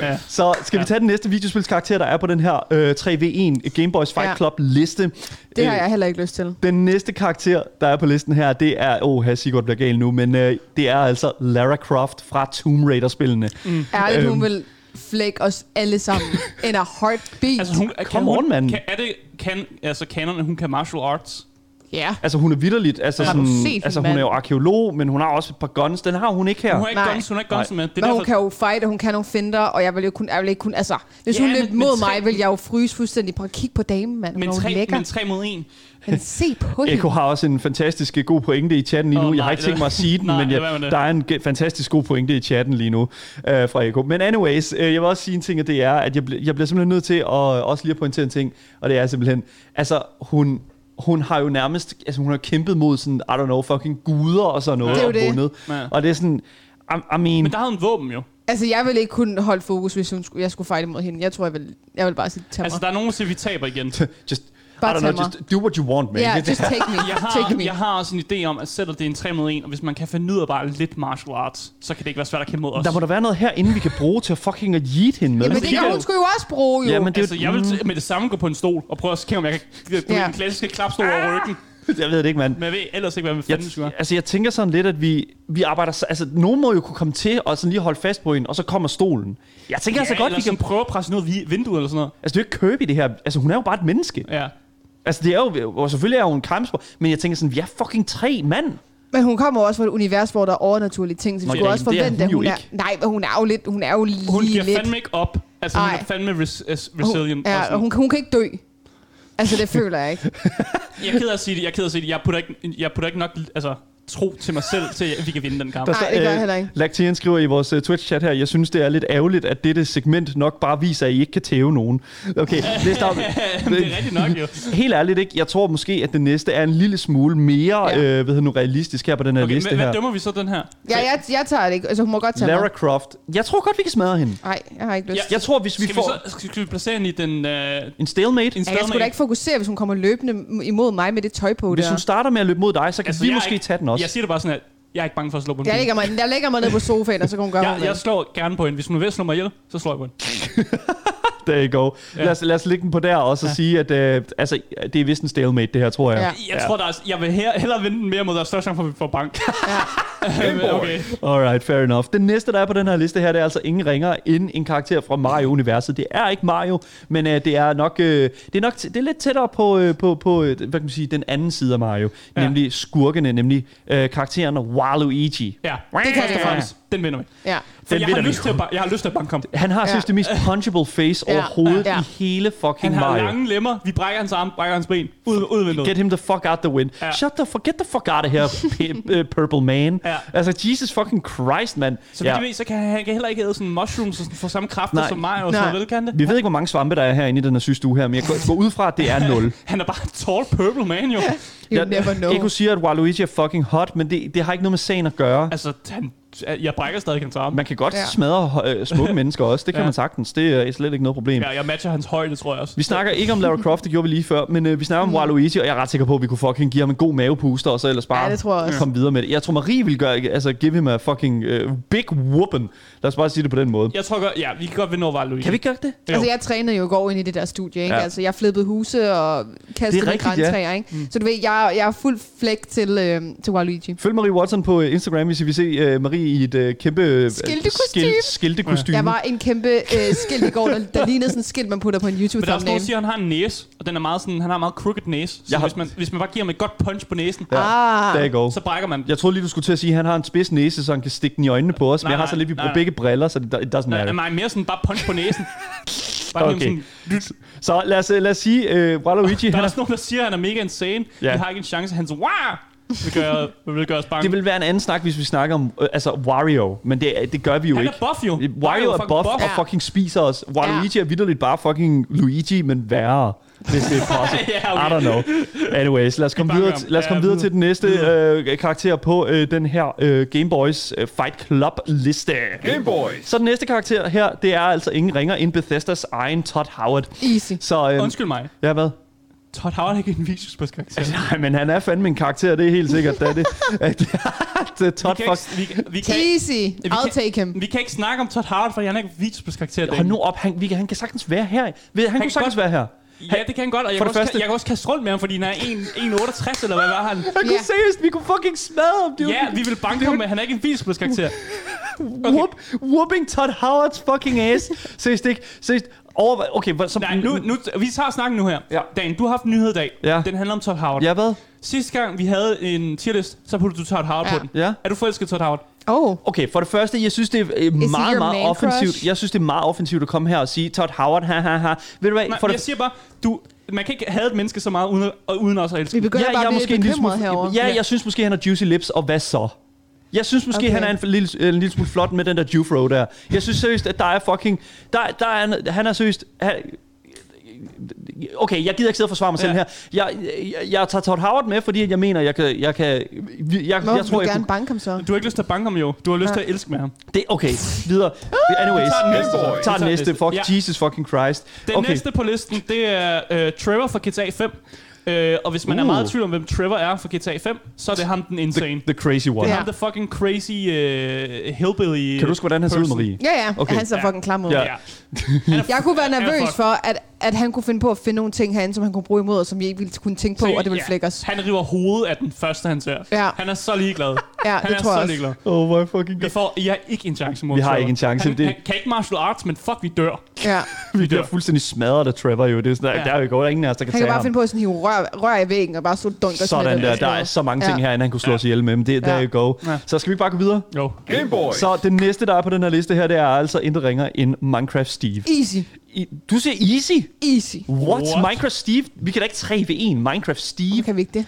Ja. Så skal vi tage den næste videospilskarakter, der er på den her øh, 3v1 Game Boys Fight Ja. Club liste. Det har Øh, jeg heller ikke lyst til. Den næste karakter, der er på listen her, det er... Åh, oh, Sigurd bliver gal nu, men øh, det er altså Lara Croft fra Tomb Raider-spillene. Mm. Ærligt, hun Øhm. vil flække os alle sammen. <laughs> In a heartbeat. Altså, hun, kan Come hun, on, mand. Kan, er det kan, altså, canon, at hun kan martial arts? Ja. Altså, hun er vidderligt. Altså, Har du sådan, set altså, hun er jo arkeolog, men hun har også et par guns. Den har hun ikke her. Hun har ikke Nej. guns, hun har ikke guns Nej. med. Det er Men hun derfor, kan jo fight, og hun kan nogle finder, og jeg vil jo kun, jeg vil ikke kun, altså, hvis Ja, hun løb mod tre- mig, vil jeg jo fryse fuldstændig. Prøv at kigge på damen, mand. Hun men, tre, lækker. men tre mod en. Men se på <laughs> Eko hende. har også en fantastisk god pointe i chatten lige nu. Åh, jeg har ikke tænkt mig at sige den, <laughs> nej, men jeg, der er en fantastisk god pointe i chatten lige nu øh, fra Eko. Men anyways, øh, jeg vil også sige en ting, og det er, at jeg, bl- jeg bliver simpelthen nødt til at også lige at pointere en ting, og det er simpelthen, altså hun, hun har jo nærmest, altså hun har kæmpet mod sådan, I don't know, fucking guder og sådan noget, er jo og det. vundet. Ja. Og det er sådan, I, I mean, Men der havde hun våben jo. Altså, jeg ville ikke kunne holde fokus, hvis hun skulle, jeg skulle fight imod hende. Jeg tror, jeg vil, jeg vil bare sige, tag mig. Altså, der er nogen, der vi taber igen. <laughs> just, Bare I don't know, mig. just do what you want, man. Det- <laughs> just take me. Jeg Take har, me. jeg har også en idé om, at selvom det er en 3 mod 1, og hvis man kan finde ud af bare lidt martial arts, så kan det ikke være svært at kæmpe mod os. der må der være noget herinde, vi kan bruge til at fucking at yeet hende med. Jamen, det kigger kan jo- hun skulle jo også bruge, jo. Ja, men det Altså, jeg vil t- med det samme gå på en stol og prøve at se, om jeg kan gå Ja. den klassiske klapstol over ryggen. <laughs> jeg ved det ikke, mand. Men jeg ved ellers ikke, hvad Jeg, fanden vi skal altså, jeg tænker sådan lidt, at vi, vi arbejder... Altså, nogen må jo kunne komme til og sådan lige holde fast på hende, og så kommer stolen. Jeg tænker ja, altså godt, vi kan... prøve at presse noget vi- vinduet eller sådan noget. Altså, det er jo ikke Kirby, det her. Altså, hun er jo bare et menneske. Ja. Altså, det er jo... Og selvfølgelig er hun en kampsport, men jeg tænker sådan, vi er fucking tre mand. Men hun kommer også fra et univers, hvor der er overnaturlige ting, så vi Nå, skulle ja, også forvente, hun at jo hun er... ikke. Nej, men hun er jo lidt... Hun er jo lige Hun giver lidt... fandme ikke op. Altså, hun Ej. er fandme res- res- Hun, resilient. og ja, sådan. og hun, hun kan ikke dø. Altså, det føler jeg ikke. <laughs> Jeg er ked af at sige det. Jeg er ked af at sige det. Jeg putter ikke, jeg putter ikke nok altså, tro til mig selv, til at vi kan vinde den kamp. Der Nej, det gør jeg øh, heller ikke. Lactian skriver i vores uh, Twitch-chat her, jeg synes, det er lidt ærgerligt, at dette segment nok bare viser, at I ikke kan tæve nogen. Okay, <laughs> næste op. det er rigtigt nok, jo. Helt ærligt ikke. Jeg tror måske, at det næste er en lille smule mere Ja. øh, ved nu, realistisk her på den her Okay, liste men, her. hvad dømmer vi så den her? Ja, jeg, jeg tager det ikke. Altså, hun må godt tage Lara mig. Croft. Jeg tror godt, vi kan smadre hende. Nej, jeg har ikke lyst. Ja. Jeg tror, hvis vi Skal vi, får så, skal, skal vi placere hende i den... Øh, en stalemate, en Ja, jeg skulle da stalemate? ikke fokusere, hvis hun kommer løbende imod mig med det tøj på hvis der. hun starter med at løbe mod dig, så kan altså, vi måske ikke- tage den også. Jeg siger det bare sådan, at jeg er ikke bange for at slå på en Jeg lægger, mig, jeg lægger mig ned på sofaen, og så kan hun gøre, <laughs> Jeg, jeg vil. slår gerne på hende. Hvis hun er ved at slå mig ihjel, så slår jeg på hende. <laughs> <laughs> There you go. Ja. Lad, os, lad os lægge den på der og så ja. sige, at øh, altså, det er vist en stalemate, det her, tror jeg. Ja. Jeg tror, der er, jeg vil her, hellere vinde den mere mod, der er større chance for, får bank. Ja. <laughs> Okay. Alright, fair enough. Den næste, der er på den her liste her, det er altså ingen ringer end en karakter fra Mario-universet. Det er ikke Mario, men øh, det er nok, øh, det er nok t- det er lidt tættere på, øh, på, på øh, hvad kan man sige, den anden side af Mario. Ja. Ja. Nemlig skurkene, nemlig øh, karakteren Waluigi. Ja, Det kan jeg. fremmest. Den vinder vi. ja. Den jeg har, lyst til at, jeg har lyst til at banke ham. Han har Ja. ja. seriøst det mest punchable face Ja. overhovedet Ja. i hele fucking Han har Mario. lange lemmer. Vi brækker hans arm, brækker hans ben. Ud, ud vinduet. Get him the fuck out the wind. Ja. Ja. Shut the fuck, get the fuck out of here, <laughs> uh, purple man. Ja. Altså, Jesus fucking Christ, mand. Så jeg ved, så kan han, han kan heller ikke æde sådan mushrooms og sådan, få samme kræfter Nej. som mig. Og Nej. sådan, vel kan det? Vi ved ikke, hvor mange svampe, der er herinde i den her systue her, men jeg går, ud fra, at det er nul. <laughs> Han er bare en tall purple man, jo. You never know. Eko siger, at Waluigi er fucking hot, men det, det har ikke noget med sagen at gøre. Altså, han jeg brækker stadig hans arm. Man kan godt Ja. smadre øh, smukke <laughs> mennesker også. Det kan Ja. man sagtens. Det er slet ikke noget problem. Ja, jeg matcher hans højde, tror jeg også. Vi snakker ikke om Lara Croft, det gjorde vi lige før, men øh, vi snakker om Waluigi, og jeg er ret sikker på, at vi kunne fucking give ham en god mavepuster, og så ellers bare Ja, det tror jeg også. komme videre med det. Jeg tror, Marie vil gøre, altså give him a fucking uh, big whooping. Lad os bare sige det på den måde. Jeg tror godt, ja, vi kan godt vinde over Valuigi. Kan vi ikke gøre det? Jo. Altså, jeg trænede jo i går ind i det der studie, ikke? Ja. Ja. Altså, jeg flippede huse og kastede rigtigt, græntræer, ikke? Mm. Så du ved, jeg, jeg er fuld flæk til, øh, til Waluigi. Følg Marie Watson på øh, Instagram, hvis I vil se uh, Marie i et uh, kæmpe øh, Skiltekostyme. skil- skiltekostyme. Jeg var en kæmpe øh, skilt i går, der, der lignede sådan en skilt, man putter på en Men der er også nogen, der YouTube-thumbnail. siger, at han har en næse, og den er meget sådan, han har en meget crooked næse. Så Jeg har- hvis, man, hvis man bare giver ham et godt punch på næsen, Ja. Ah, Der så brækker man. Jeg troede lige, du skulle til at sige, at han har en spids næse, så han kan stikke den i øjnene på os. Men Nej, jeg har så lidt, vi bruger nej. begge briller, så det it doesn't matter. nej, mere sådan bare punch på næsen. <laughs> Bare Okay. sådan, Så lad os, øh, lad os sige, uh, Waluigi, <laughs> der han er er også nogen, der siger, at han er mega insane. Ja. Ja. Vi har ikke en chance. Hans wow! Vil gøre, vil gøre os bange. Det vil være en anden snak, hvis vi snakker om øh, altså Wario, men det, det gør vi jo han ikke. er buff jo. Wario er fucking buff og Ja. fucking spiser os. Waluigi er vidderligt bare fucking Luigi, men værre. Hvis det er <laughs> possible. Ja, okay. I don't know. Anyways, lad os komme videre, lad os komme Ja, videre videre. til den næste øh, karakter på øh, den her øh, Game Boys øh, Fight Club liste. Game Boys. Så den næste karakter her, det er altså ingen ringer end Bethesdas egen Todd Howard. easy. Så, øh, Undskyld mig. Ja, hvad? Todd Howard er ikke en videospilskarakter. <laughs> Nej, men han er fandme en karakter, det er helt sikkert. Det er det. <laughs> At- det er Todd Vi kan, fuck. ikke, vi, vi, kan, Easy. I'll kan- take him. vi kan ikke snakke om Todd Howard, for han er ikke en videospilskarakter. Hold nu op, han, vi, kan- han kan sagtens være her. Ved- Han, han kunne kan sagtens godt- være her. Ja, det kan han godt, og jeg, kan det også, første- jeg kan også kaste rundt med ham, fordi han er 1 1,68 eller hvad var han? Han kunne Ja. seriøst, vi kunne fucking smadre ham. Var- Ja, vi vil banke ham, men han er ikke en videospilskarakter. <laughs> Whoop, whooping Todd Howards fucking ass. Seriøst ikke. Seriøst. Over, okay, hvad, så, Nej, nu, nu, vi tager snakken nu her. Ja. Dan, du har haft en nyhed i dag. Ja. Den handler om Todd Howard. Ja, hvad? Sidste gang, vi havde en tierlist, så puttede du Todd Howard Ja. på den. Ja. Er du forelsket i Todd Howard? Oh. Okay, for det første, jeg synes, det er øh, meget, meget offensivt. crush? Jeg synes, det er meget offensivt at komme her og sige, Todd Howard, ha, ha, ha. Ved du hvad? Nej, for jeg det, siger bare, du, man kan ikke have et menneske så meget uden, uden også at elske. Vi begynder ja, bare jeg at blive måske en lille smule, bekymret herovre. ja, jeg synes måske, han har juicy lips, og hvad så? Jeg synes måske, Okay. han er en lille, en lille smule flot med den der Jufro der. Jeg synes seriøst, at der er fucking... Der, der er, han er seriøst... Han, okay, jeg gider ikke sidde og forsvare mig ja. selv her. Jeg, jeg, jeg tager Todd Howard med, fordi jeg mener, jeg kan... Jeg, kan, jeg, jeg, jeg, tror, vil du jeg gerne kunne, banke ham så? Du har ikke lyst til at banke ham jo. Du har lyst Ja. til at elske med ham. det, okay, videre. Anyways, tager den næste, Vi den tager den næste. næste. Fuck, Ja. Jesus fucking Christ. Den okay. næste på listen, det er øh, Trevor fra GTA 5. Øh, og hvis man uh. er Uh. meget i tvivl om, hvem Trevor er fra GTA 5, så er det ham den insane. The, the crazy one. Det er ham, the fucking crazy uh, hillbilly Kan du huske, hvordan han ser ud. Marie? Ja, ja. Okay. Han ser Ja. fucking klam ud. Ja. Ja. <laughs> Jeg kunne være er nervøs for, at, at han kunne finde på at finde nogle ting herinde, som han kunne bruge imod os, som vi ikke ville kunne tænke på, Så, og det ville ja. flække os. Han river hovedet af den første, han ser. Ja. Han er så ligeglad. <laughs> Ja, Han det er tror så jeg også. ligeglad. Oh my fucking Vi får, I har ikke en chance mod Vi har ikke en chance. Han, Det- han kan ikke martial arts, men fuck, vi dør. Ja. <laughs> Vi bliver fuldstændig smadret af Trevor jo. Det er sådan, der, Ja. der er jo godt ingen af os, der kan Han tage kan bare ham. finde på at sådan hive rør, rør i væggen og bare stå dunk og Sådan der. Der er så mange ting Ja. herinde, han kunne slå os ihjel med. Men det, der Ja. go. Ja. Så skal vi bare gå videre? Jo. Game Boys. Så det næste, der er på den her liste her, det er altså intet ringer end Minecraft Steve. Easy. I, du siger easy? Easy. What? What? Minecraft Steve? Vi kan da ikke 3 ved 1 Minecraft Steve. Kan vi ikke det?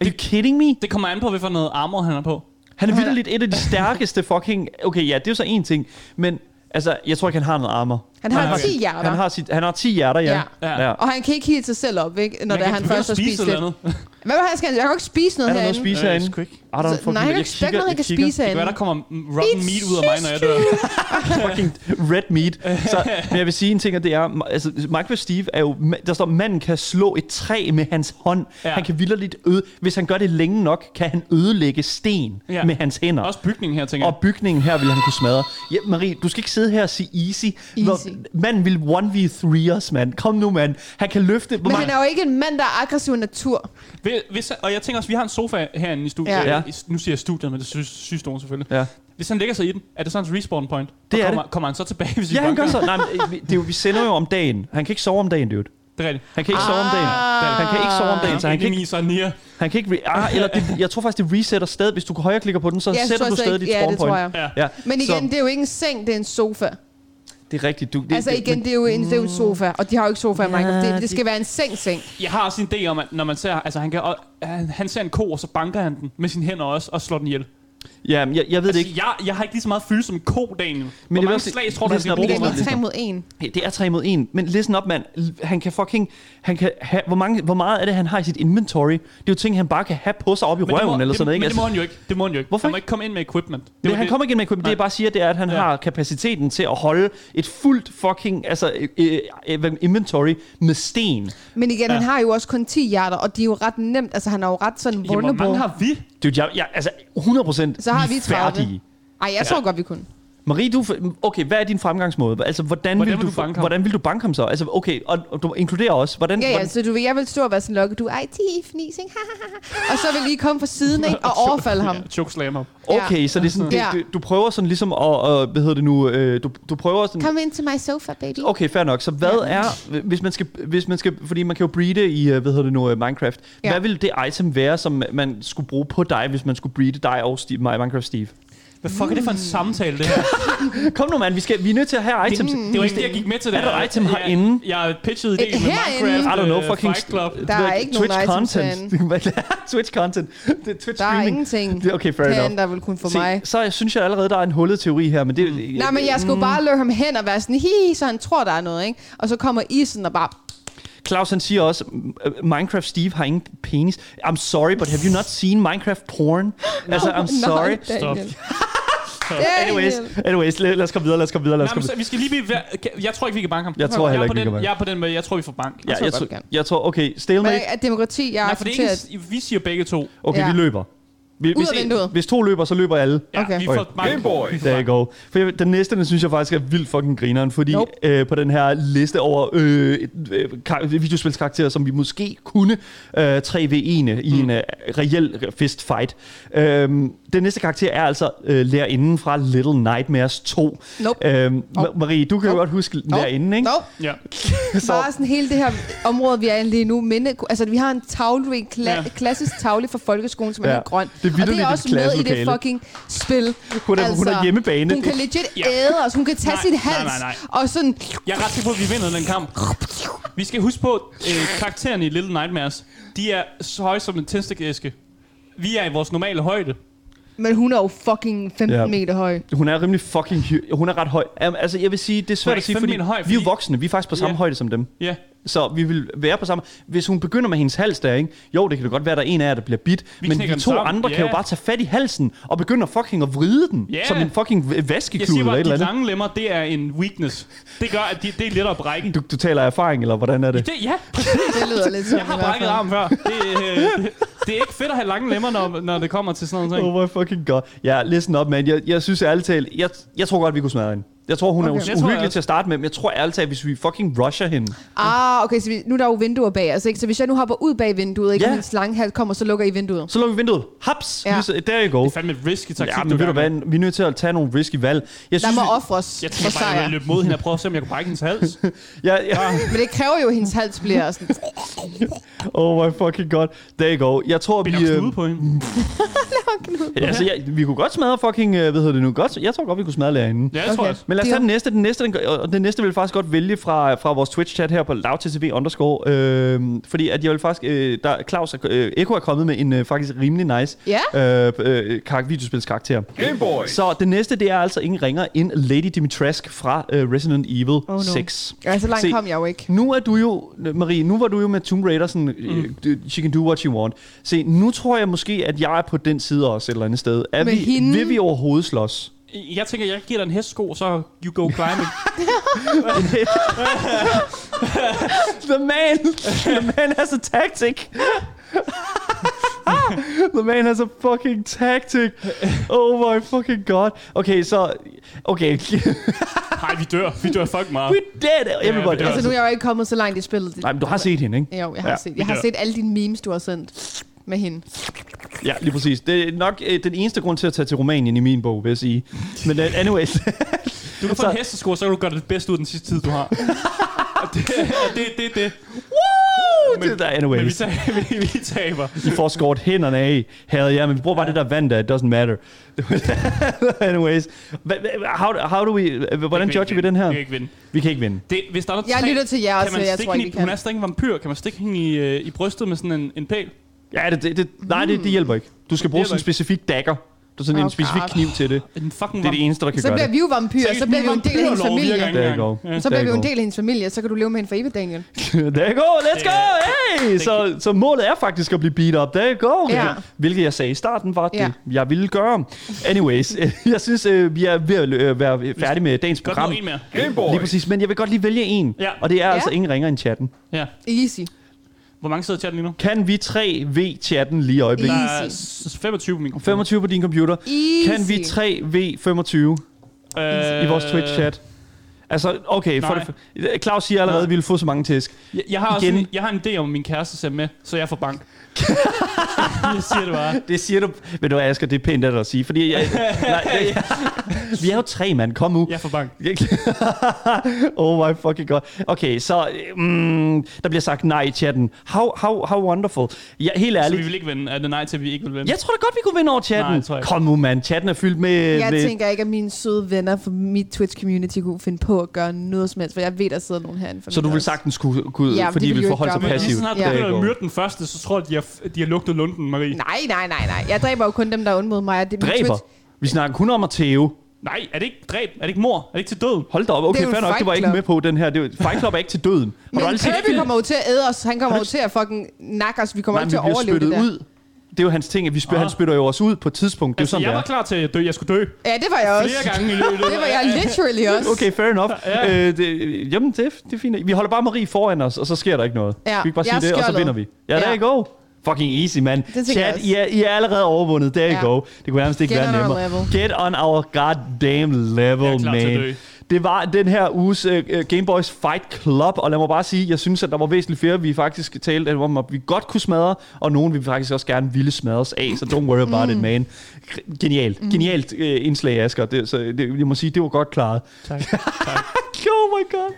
Are you kidding me? Det kommer an på, hvad for noget armor han er på. Han er vildt et af de stærkeste fucking... Okay, ja, det er jo så en ting. Men altså, jeg tror ikke, han har noget armor. Han har Okay. 10 hjerter. Han har, sit, han har 10 hjerter, ja. Ja. Ja. Og han kan ikke heale sig selv op, ikke? Når det er, kan han først har at spise spist lidt. Hvad vil han skal? Jeg kan jo ikke spise noget Er der noget herinde. at spise Øh, herinde? sgu ikke. I don't Så, fucking nej, jeg kan ikke der ikke noget, han kan spise Det kan være, der kommer rotten meat ud af mig, når jeg dør. <laughs> fucking red meat. Så, men jeg vil sige en ting, og det er, altså, Minecraft Steve er jo, der står, manden kan slå et træ med hans hånd. Ja. Ja. Han kan vildt øde, hvis han gør det længe nok, kan han ødelægge sten ja. Ja. med hans hænder. Også bygningen her, tænker Og jeg. bygningen her vil han kunne smadre. Ja, Marie, du skal ikke sidde her og sige easy. Easy. Manden vil 1v3 os, mand. Kom nu, mand. Han kan løfte... Hvor Men han er jo ikke en mand, der er aggressiv af natur. Hvis, hvis, og jeg tænker også, vi har en sofa herinde i studiet. Ja. Ja. Nu siger jeg studiet, men det er sy- sygestuen selvfølgelig. Ja. Hvis han lægger sig i den, er det så hans respawn point? Det er kommer, kommer han så tilbage, hvis vi Ja, han banker gør så. Nej, men, øh, vi- det er jo, vi sender jo om dagen. Han kan ikke sove om dagen, dude. Det er rigtigt. Han kan ikke sove om dagen. Han kan ikke sove om dagen, så han kan ikke, så near. han kan ikke re- ah, eller det, jeg tror faktisk, det resetter stadig. Hvis du højreklikker på den, så Ja, sætter tror du stadig ikke- dit ja, spawn det tror point. jeg. Ja. Ja. Men igen, så, det er jo ikke en seng, det er en sofa. Det er rigtigt. Du, det, Altså det, igen, det er jo en, det er jo en sofa, og de har jo ikke sofa i Ja, Minecraft. Det, det- skal være en seng-seng. Jeg har også en idé om, at når man ser, altså han, kan, han, han ser en ko, og så banker han den med sine hænder også, og slår den ihjel. Ja, men jeg, jeg ved det Altså, ikke. jeg, jeg har ikke lige så meget følelse som en ko, Daniel. Hvor det er mange også- slag tror du, han skal bruge? Men det er up, lige listen tre mod en. Hey, Det er 3 mod 1, men listen op, mand. Han kan fucking... Han kan have, hvor, mange, hvor meget af det, han har i sit inventory, det er jo ting, han bare kan have på sig op i Men det må- røven eller det- sådan noget, ikke? Men det må Altså, han jo ikke. Det må han jo ikke. Hvorfor han må ikke? komme ind med equipment. Det det, han det. kommer ikke ind med equipment. Det, jeg Nej. bare siger, det er, at han Ja. har kapaciteten til at holde et fuldt fucking altså, øh, øh, inventory med sten. Men igen, Ja. han har jo også kun 10 hjerter, og de er jo ret nemt. Altså, han er jo ret sådan Jamen, hvor vulnerable. mange har vi? Dude, jeg, jeg, altså 100% Så har vi vi er 30. færdige. Ej, jeg tror godt, vi kunne. Marie, du, okay, hvad er din fremgangsmåde? Altså, hvordan, Hvordan vil vil du, du banke ham? hvordan vil du banke ham så? Altså, okay, og, og du inkluderer også, hvordan... Ja, ja, hvordan så du vil, jeg vil stå og være sådan lokket, du er IT fnis, ikke? og så vil I komme fra siden, ikke? Og <laughs> overfalde ham. Ja, chokeslam ham. Okay, så det er sådan, Ja. det, du, du prøver sådan ligesom at, uh, hvad hedder det nu, øh, du, du prøver sådan... Come into my sofa, baby. Okay, fair nok. Så hvad er, hvis man skal, hvis man skal fordi man kan jo breede i, øh, hvad hedder det nu, øh, Minecraft. Ja. Hvad ville det item være, som man skulle bruge på dig, hvis man skulle breede dig og Steve, Minecraft Steve? Hvad fuck er det for en samtale, det her? <laughs> Kom nu, mand. Vi, skal, vi er nødt til at have items. Det var ikke det, jeg gik med til det Er der her. item Jeg- herinde? Jeg pitchede idéen Eh, med herinde? Minecraft. I don't know, øh, fucking... Fight Club. Der er ikke nogen Twitch items content. <laughs> Twitch content. Det er Twitch Der er streaming. ingenting Det er okay, fair enough. herinde, der vil kunne få Se, mig. så jeg synes jeg allerede, der er en hullet teori her, men det... Nej, men jeg skulle Mm. bare lure ham hen og være sådan, hi, så han tror, der er noget, ikke? Og så kommer I sådan og bare, Claus han siger også, "M- Minecraft Steve har ingen penis. I'm sorry, but have you not seen Minecraft porn? <laughs> altså, I'm sorry. Nej, Stop. Anyways, anyways lad, lad os komme videre, lad os komme videre, lad os komme men videre. vi skal lige blive... Jeg tror ikke, vi kan banke ham. Jeg tror heller er ikke, vi kan banke. Jeg er på den med, jeg tror, vi får bank. Ja, jeg, tror, jeg tror, okay, stalemate. er demokrati? Jeg Nej, for det er ikke, vi siger begge to. Okay, Ja. vi løber. Vi, hvis, af vinduet. hvis to løber, så løber alle. Ja, Okay. vi får bank. Gameboy. Vi får There you go. For jeg, den næste, den synes jeg faktisk er vildt fucking grineren, fordi Nope. øh, på den her liste over øh, øh, kar- videospilskarakterer, som vi måske kunne øh, 3v1'e i en øh, reel fist fight. Øh, den næste karakter er altså øh, lærerinden fra Little Nightmares 2. Nope. Øh, Nope. Ma- Marie, du kan jo Nope. godt huske Nope. lærerinden, ikke? Nope. Ja. <laughs> Så, Bare sådan hele det her område, vi er i lige nu. Minde, altså, vi har en tavle, en kla- Ja. klassisk tavle fra folkeskolen, som er Ja. helt grøn. Det er og det er også med i det fucking spil. hun, er, hun er hjemmebane. Hun kan legit Ja. æde os. Hun kan tage Nej, sit nej, hals. nej, nej. Og sådan... Jeg er ret sikker på, at vi vinder den kamp. Vi skal huske på, øh, karaktererne i Little Nightmares, de er så høje som en tændstikæske. Vi er i vores normale højde. Men hun er jo fucking 15 Ja. meter høj. Hun er rimelig fucking Hun er ret høj. Um, altså, jeg vil sige, det er svært at sige, fordi, høj, vi er fordi- voksne. Vi er faktisk på samme Ja. højde som dem. Ja. Så vi vil være på samme... Hvis hun begynder med hendes hals der, ikke? Jo, det kan da godt være, at der er en af jer, der bliver bit. Vi men de to sammen. andre kan Ja. jo bare tage fat i halsen og begynde at fucking at vride den. Ja. Som en fucking vaskeklud eller bare, et at eller de andet. lange lemmer, det er en weakness. Det gør, at de, det er lettere at brække. Du, du taler af erfaring, eller hvordan er det? Det, ja, Det lyder lidt sådan jeg har brækket arm før. Det, øh, det, det er ikke fedt at have lange lemmer, når, når det kommer til sådan noget. Oh my fucking god. Ja, listen up, man. Jeg, jeg synes ærligt talt, jeg, jeg tror godt, vi kunne smadre hende. Jeg tror, hun Okay. er tror us- uhyggelig også. til at starte med, men jeg tror ærligt talt, hvis vi fucking rusher hende. Ah, okay, så vi, nu er der jo vinduer bag os, ikke? Så hvis jeg nu hopper ud bag vinduet, ikke? Ja. Og min slanghals kommer, så lukker I vinduet. Så lukker vi vinduet. Haps! Ja. Ja. There you go. Det er fandme et risky taktik, Ja, men du ved du hvad, vi er nødt til at tage nogle risky valg. Jeg Der synes, må vi- ofres Jeg for tænker bare, at jeg løbe mod hende og prøve at se, om jeg kan brække hendes hals. <laughs> Ja, ja. Men det kræver jo, at hendes hals bliver sådan... <laughs> Oh my fucking god. There you go. Jeg tror, vi... Binder øh, <laughs> knude på hende. altså, jeg, vi kunne godt smadre fucking... øh, Hvad hedder det nu? Godt, jeg tror godt, vi kunne smadre lærerinde. Ja, jeg tror Okay. også. Men lad os Det tage den næste. Den næste, den, og den næste vil jeg faktisk godt vælge fra, fra vores Twitch-chat her på lavtcv underscore. Øh, fordi at jeg vil faktisk... Øh, der, Claus er, øh, Eko er kommet med en øh, faktisk rimelig nice Ja. øh, øh, kar- videospilskarakter. Gameboy. Så det næste, det er altså ingen ringer end Lady Dimitrescu fra øh, Resident Evil Oh, no. 6. Ja, så langt Se, kom jeg jo ikke. Nu er du jo, Marie, nu var du jo med Tomb Raider sådan, mm. she can do what she want. Se, nu tror jeg måske, at jeg er på den side også et eller andet sted. Er Med vi, hende? Vil vi overhovedet slås? Jeg tænker, jeg giver dig en hestsko, så you go climbing. The man, the man has a tactic. the man has a fucking tactic. Oh my fucking god. Okay, så, okay, Nej, vi dør. Vi dør fucking meget. we dead, everybody. dør. Altså, nu er jeg jo ikke kommet så langt i spillet. Nej, men du har set hende, ikke? Jo, jeg har, Ja, set, jeg har set alle dine memes, du har sendt med hende. Ja, lige præcis. Det er nok øh, den eneste grund til at tage til Rumænien i min bog, vil jeg sige. Men uh, anyways. Du kan få <laughs> Så- en hestesko, så kan du gøre det bedste ud af den sidste tid, du har. <laughs> Og det, og det, det, det. Men, det der, Men vi, anyways. tager, <laughs> vi, vi taber. I får skåret hænderne af. Havde ja, men vi bruger bare det der vand der. It doesn't matter. anyways. How, how do we, hvordan Vi kan judger vi den her? Vi kan ikke vinde. Vi kan ikke vinde. Det, hvis der er noget Jeg træ, lytter til jer man jeg stikke tror ikke, vi hun kan. er stadig en vampyr. Kan man stikke hende i, øh, i brystet med sådan en, en pæl? Ja, det, det, det, nej, det, det hjælper ikke. Du skal bruge sådan en specifik dagger. er sådan en Oh, specifik God. kniv til det. En fucking Det er det eneste, der kan Så gøre bliver det. vi jo vampyrer, så bliver vi en del af hendes familie. You go. Så bliver vi jo en del af hendes familie, så kan du leve med hende for evigt, Daniel. <laughs> There you go, let's go! Hey! Så, så målet er faktisk at blive beat up. There you go. Ja. Hvilket jeg sagde i starten var det, Ja. jeg ville gøre. Anyways, <laughs> øh, jeg synes, øh, vi er ved at øh, være færdige med dagens Godt program. nu en mere. Lige præcis, men jeg vil godt lige vælge en. Ja. Og det er Ja. altså ingen ringer end chatten. Ja. Easy. Hvor mange sidder i chatten lige nu? Kan vi 3V-chatten lige i øjeblikket? Der er Easy. s- 25 på min computer. 25 på din computer. Easy. Kan vi 3V25 Øh, i vores Twitch-chat? Altså, okay, for nej. det, Claus siger allerede, Nej. at vi vil få så mange tæsk. Jeg, jeg, har også Igen. en, jeg har en idé om, min kæreste ser med, så jeg får bank. <laughs> <laughs> jeg siger det bare. Det siger du... Ved du hvad, Asger, det er pænt af dig at sige, fordi... Jeg, <laughs> nej, jeg, vi er jo tre, mand. Kom nu. Jeg får bank. <laughs> oh my fucking god. Okay, så mm, der bliver sagt nej i chatten. How, how, how wonderful. Ja, helt Så ærligt. vi vil ikke vinde. Er det nej til, at vi ikke vil vinde? Jeg tror da godt, vi kunne vinde over chatten. Nej. Kom nu, mand. Chatten er fyldt med... Jeg med tænker ikke, at mine søde venner fra mit Twitch-community kunne finde på at gøre noget som helst, for jeg ved, der sidder nogen herinde for så du vil sagtens kunne, kunne Ja, fordi de vi vil forholde sig gøre Men lige passivt. snart du Ja. begynder at myrde den første, så tror jeg, de har, de har lugtet lunden, Marie. Nej, nej, nej, nej. Jeg dræber jo kun dem, der er mod mig. og Det, min Dræber. Twitch- Vi snakker kun om at tæve. Nej, er det ikke dræb? Er det ikke mor? Er det ikke til døden? Hold da op. Okay, Det er jo fair nok. Fight Det var jeg ikke Club. med på, den her. Det var, Fight Club er ikke til døden. <laughs> Har Men aldrig set Kirby film? kommer jo til at æde os. Han kommer jo til at fucking nakke os. Vi kommer Nej, ikke til at bliver overleve det spyttet der. ud. Det er jo hans ting, at vi spyr, Ah. han spytter jo os ud på et tidspunkt. Det er jo Altså, sådan, jeg var er. klar til at dø. Jeg skulle dø. Ja, det var jeg også. Flere gange i løbet. <laughs> Det var jeg literally også. Okay, fair enough. Ja. Øh, det, jamen, det, det er fint. Vi holder bare Marie foran os, og så sker der ikke noget. Ja, Skal vi ikke bare jeg sige er det, og så skjoldet. vinder vi. Ja, there Ja. you go. Fucking easy, man. Det tænker jeg Chat. I er, I er allerede overvundet. There Ja. you go. Det kunne nærmest ikke Get være nemmere. level. Get on our goddamn level, Jeg er klar til at man. Det var den her uges uh, Game Boys Fight Club, og lad mig bare sige, jeg synes, at der var væsentligt flere, vi faktisk talte om, at vi godt kunne smadre, og nogen vi faktisk også gerne ville smadres af, så don't worry about Mm. it, man. Genialt. Genialt uh, indslag, Asger. Det, så det, jeg må sige, det var godt klaret. Tak. <laughs> Oh my god.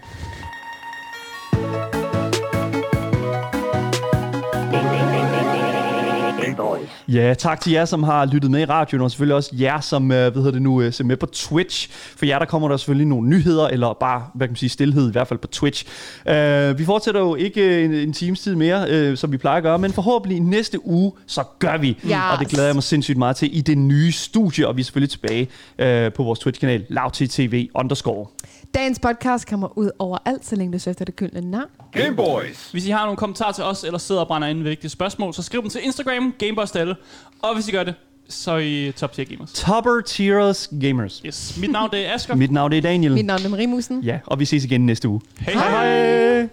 Boys. Ja, tak til jer, som har lyttet med i radioen, og selvfølgelig også jer, som øh, hvad hedder det nu, øh, ser med på Twitch. For jer, der kommer der selvfølgelig nogle nyheder, eller bare, hvad kan man sige, stillhed, i hvert fald på Twitch. Uh, vi fortsætter jo ikke en, en times tid mere, uh, som vi plejer at gøre, men forhåbentlig næste uge, så gør vi. Yes. Og det glæder jeg mig sindssygt meget til i det nye studie, og vi er selvfølgelig tilbage uh, på vores Twitch-kanal, lavttv underscore. Dagens podcast kommer ud overalt, så længe du søger efter det gyldne navn. Game Boys. Hvis I har nogle kommentarer til os, eller sidder og brænder ind med vigtige spørgsmål, så skriv dem til Instagram, Gameboystalle. Og hvis I gør det, så er I top tier gamers. Topper Tiers Gamers. Yes. Mit navn det er Asger. Mit navn det er Daniel. Mit navn er Marie Musen. Ja, og vi ses igen næste uge. Hej Hej hej!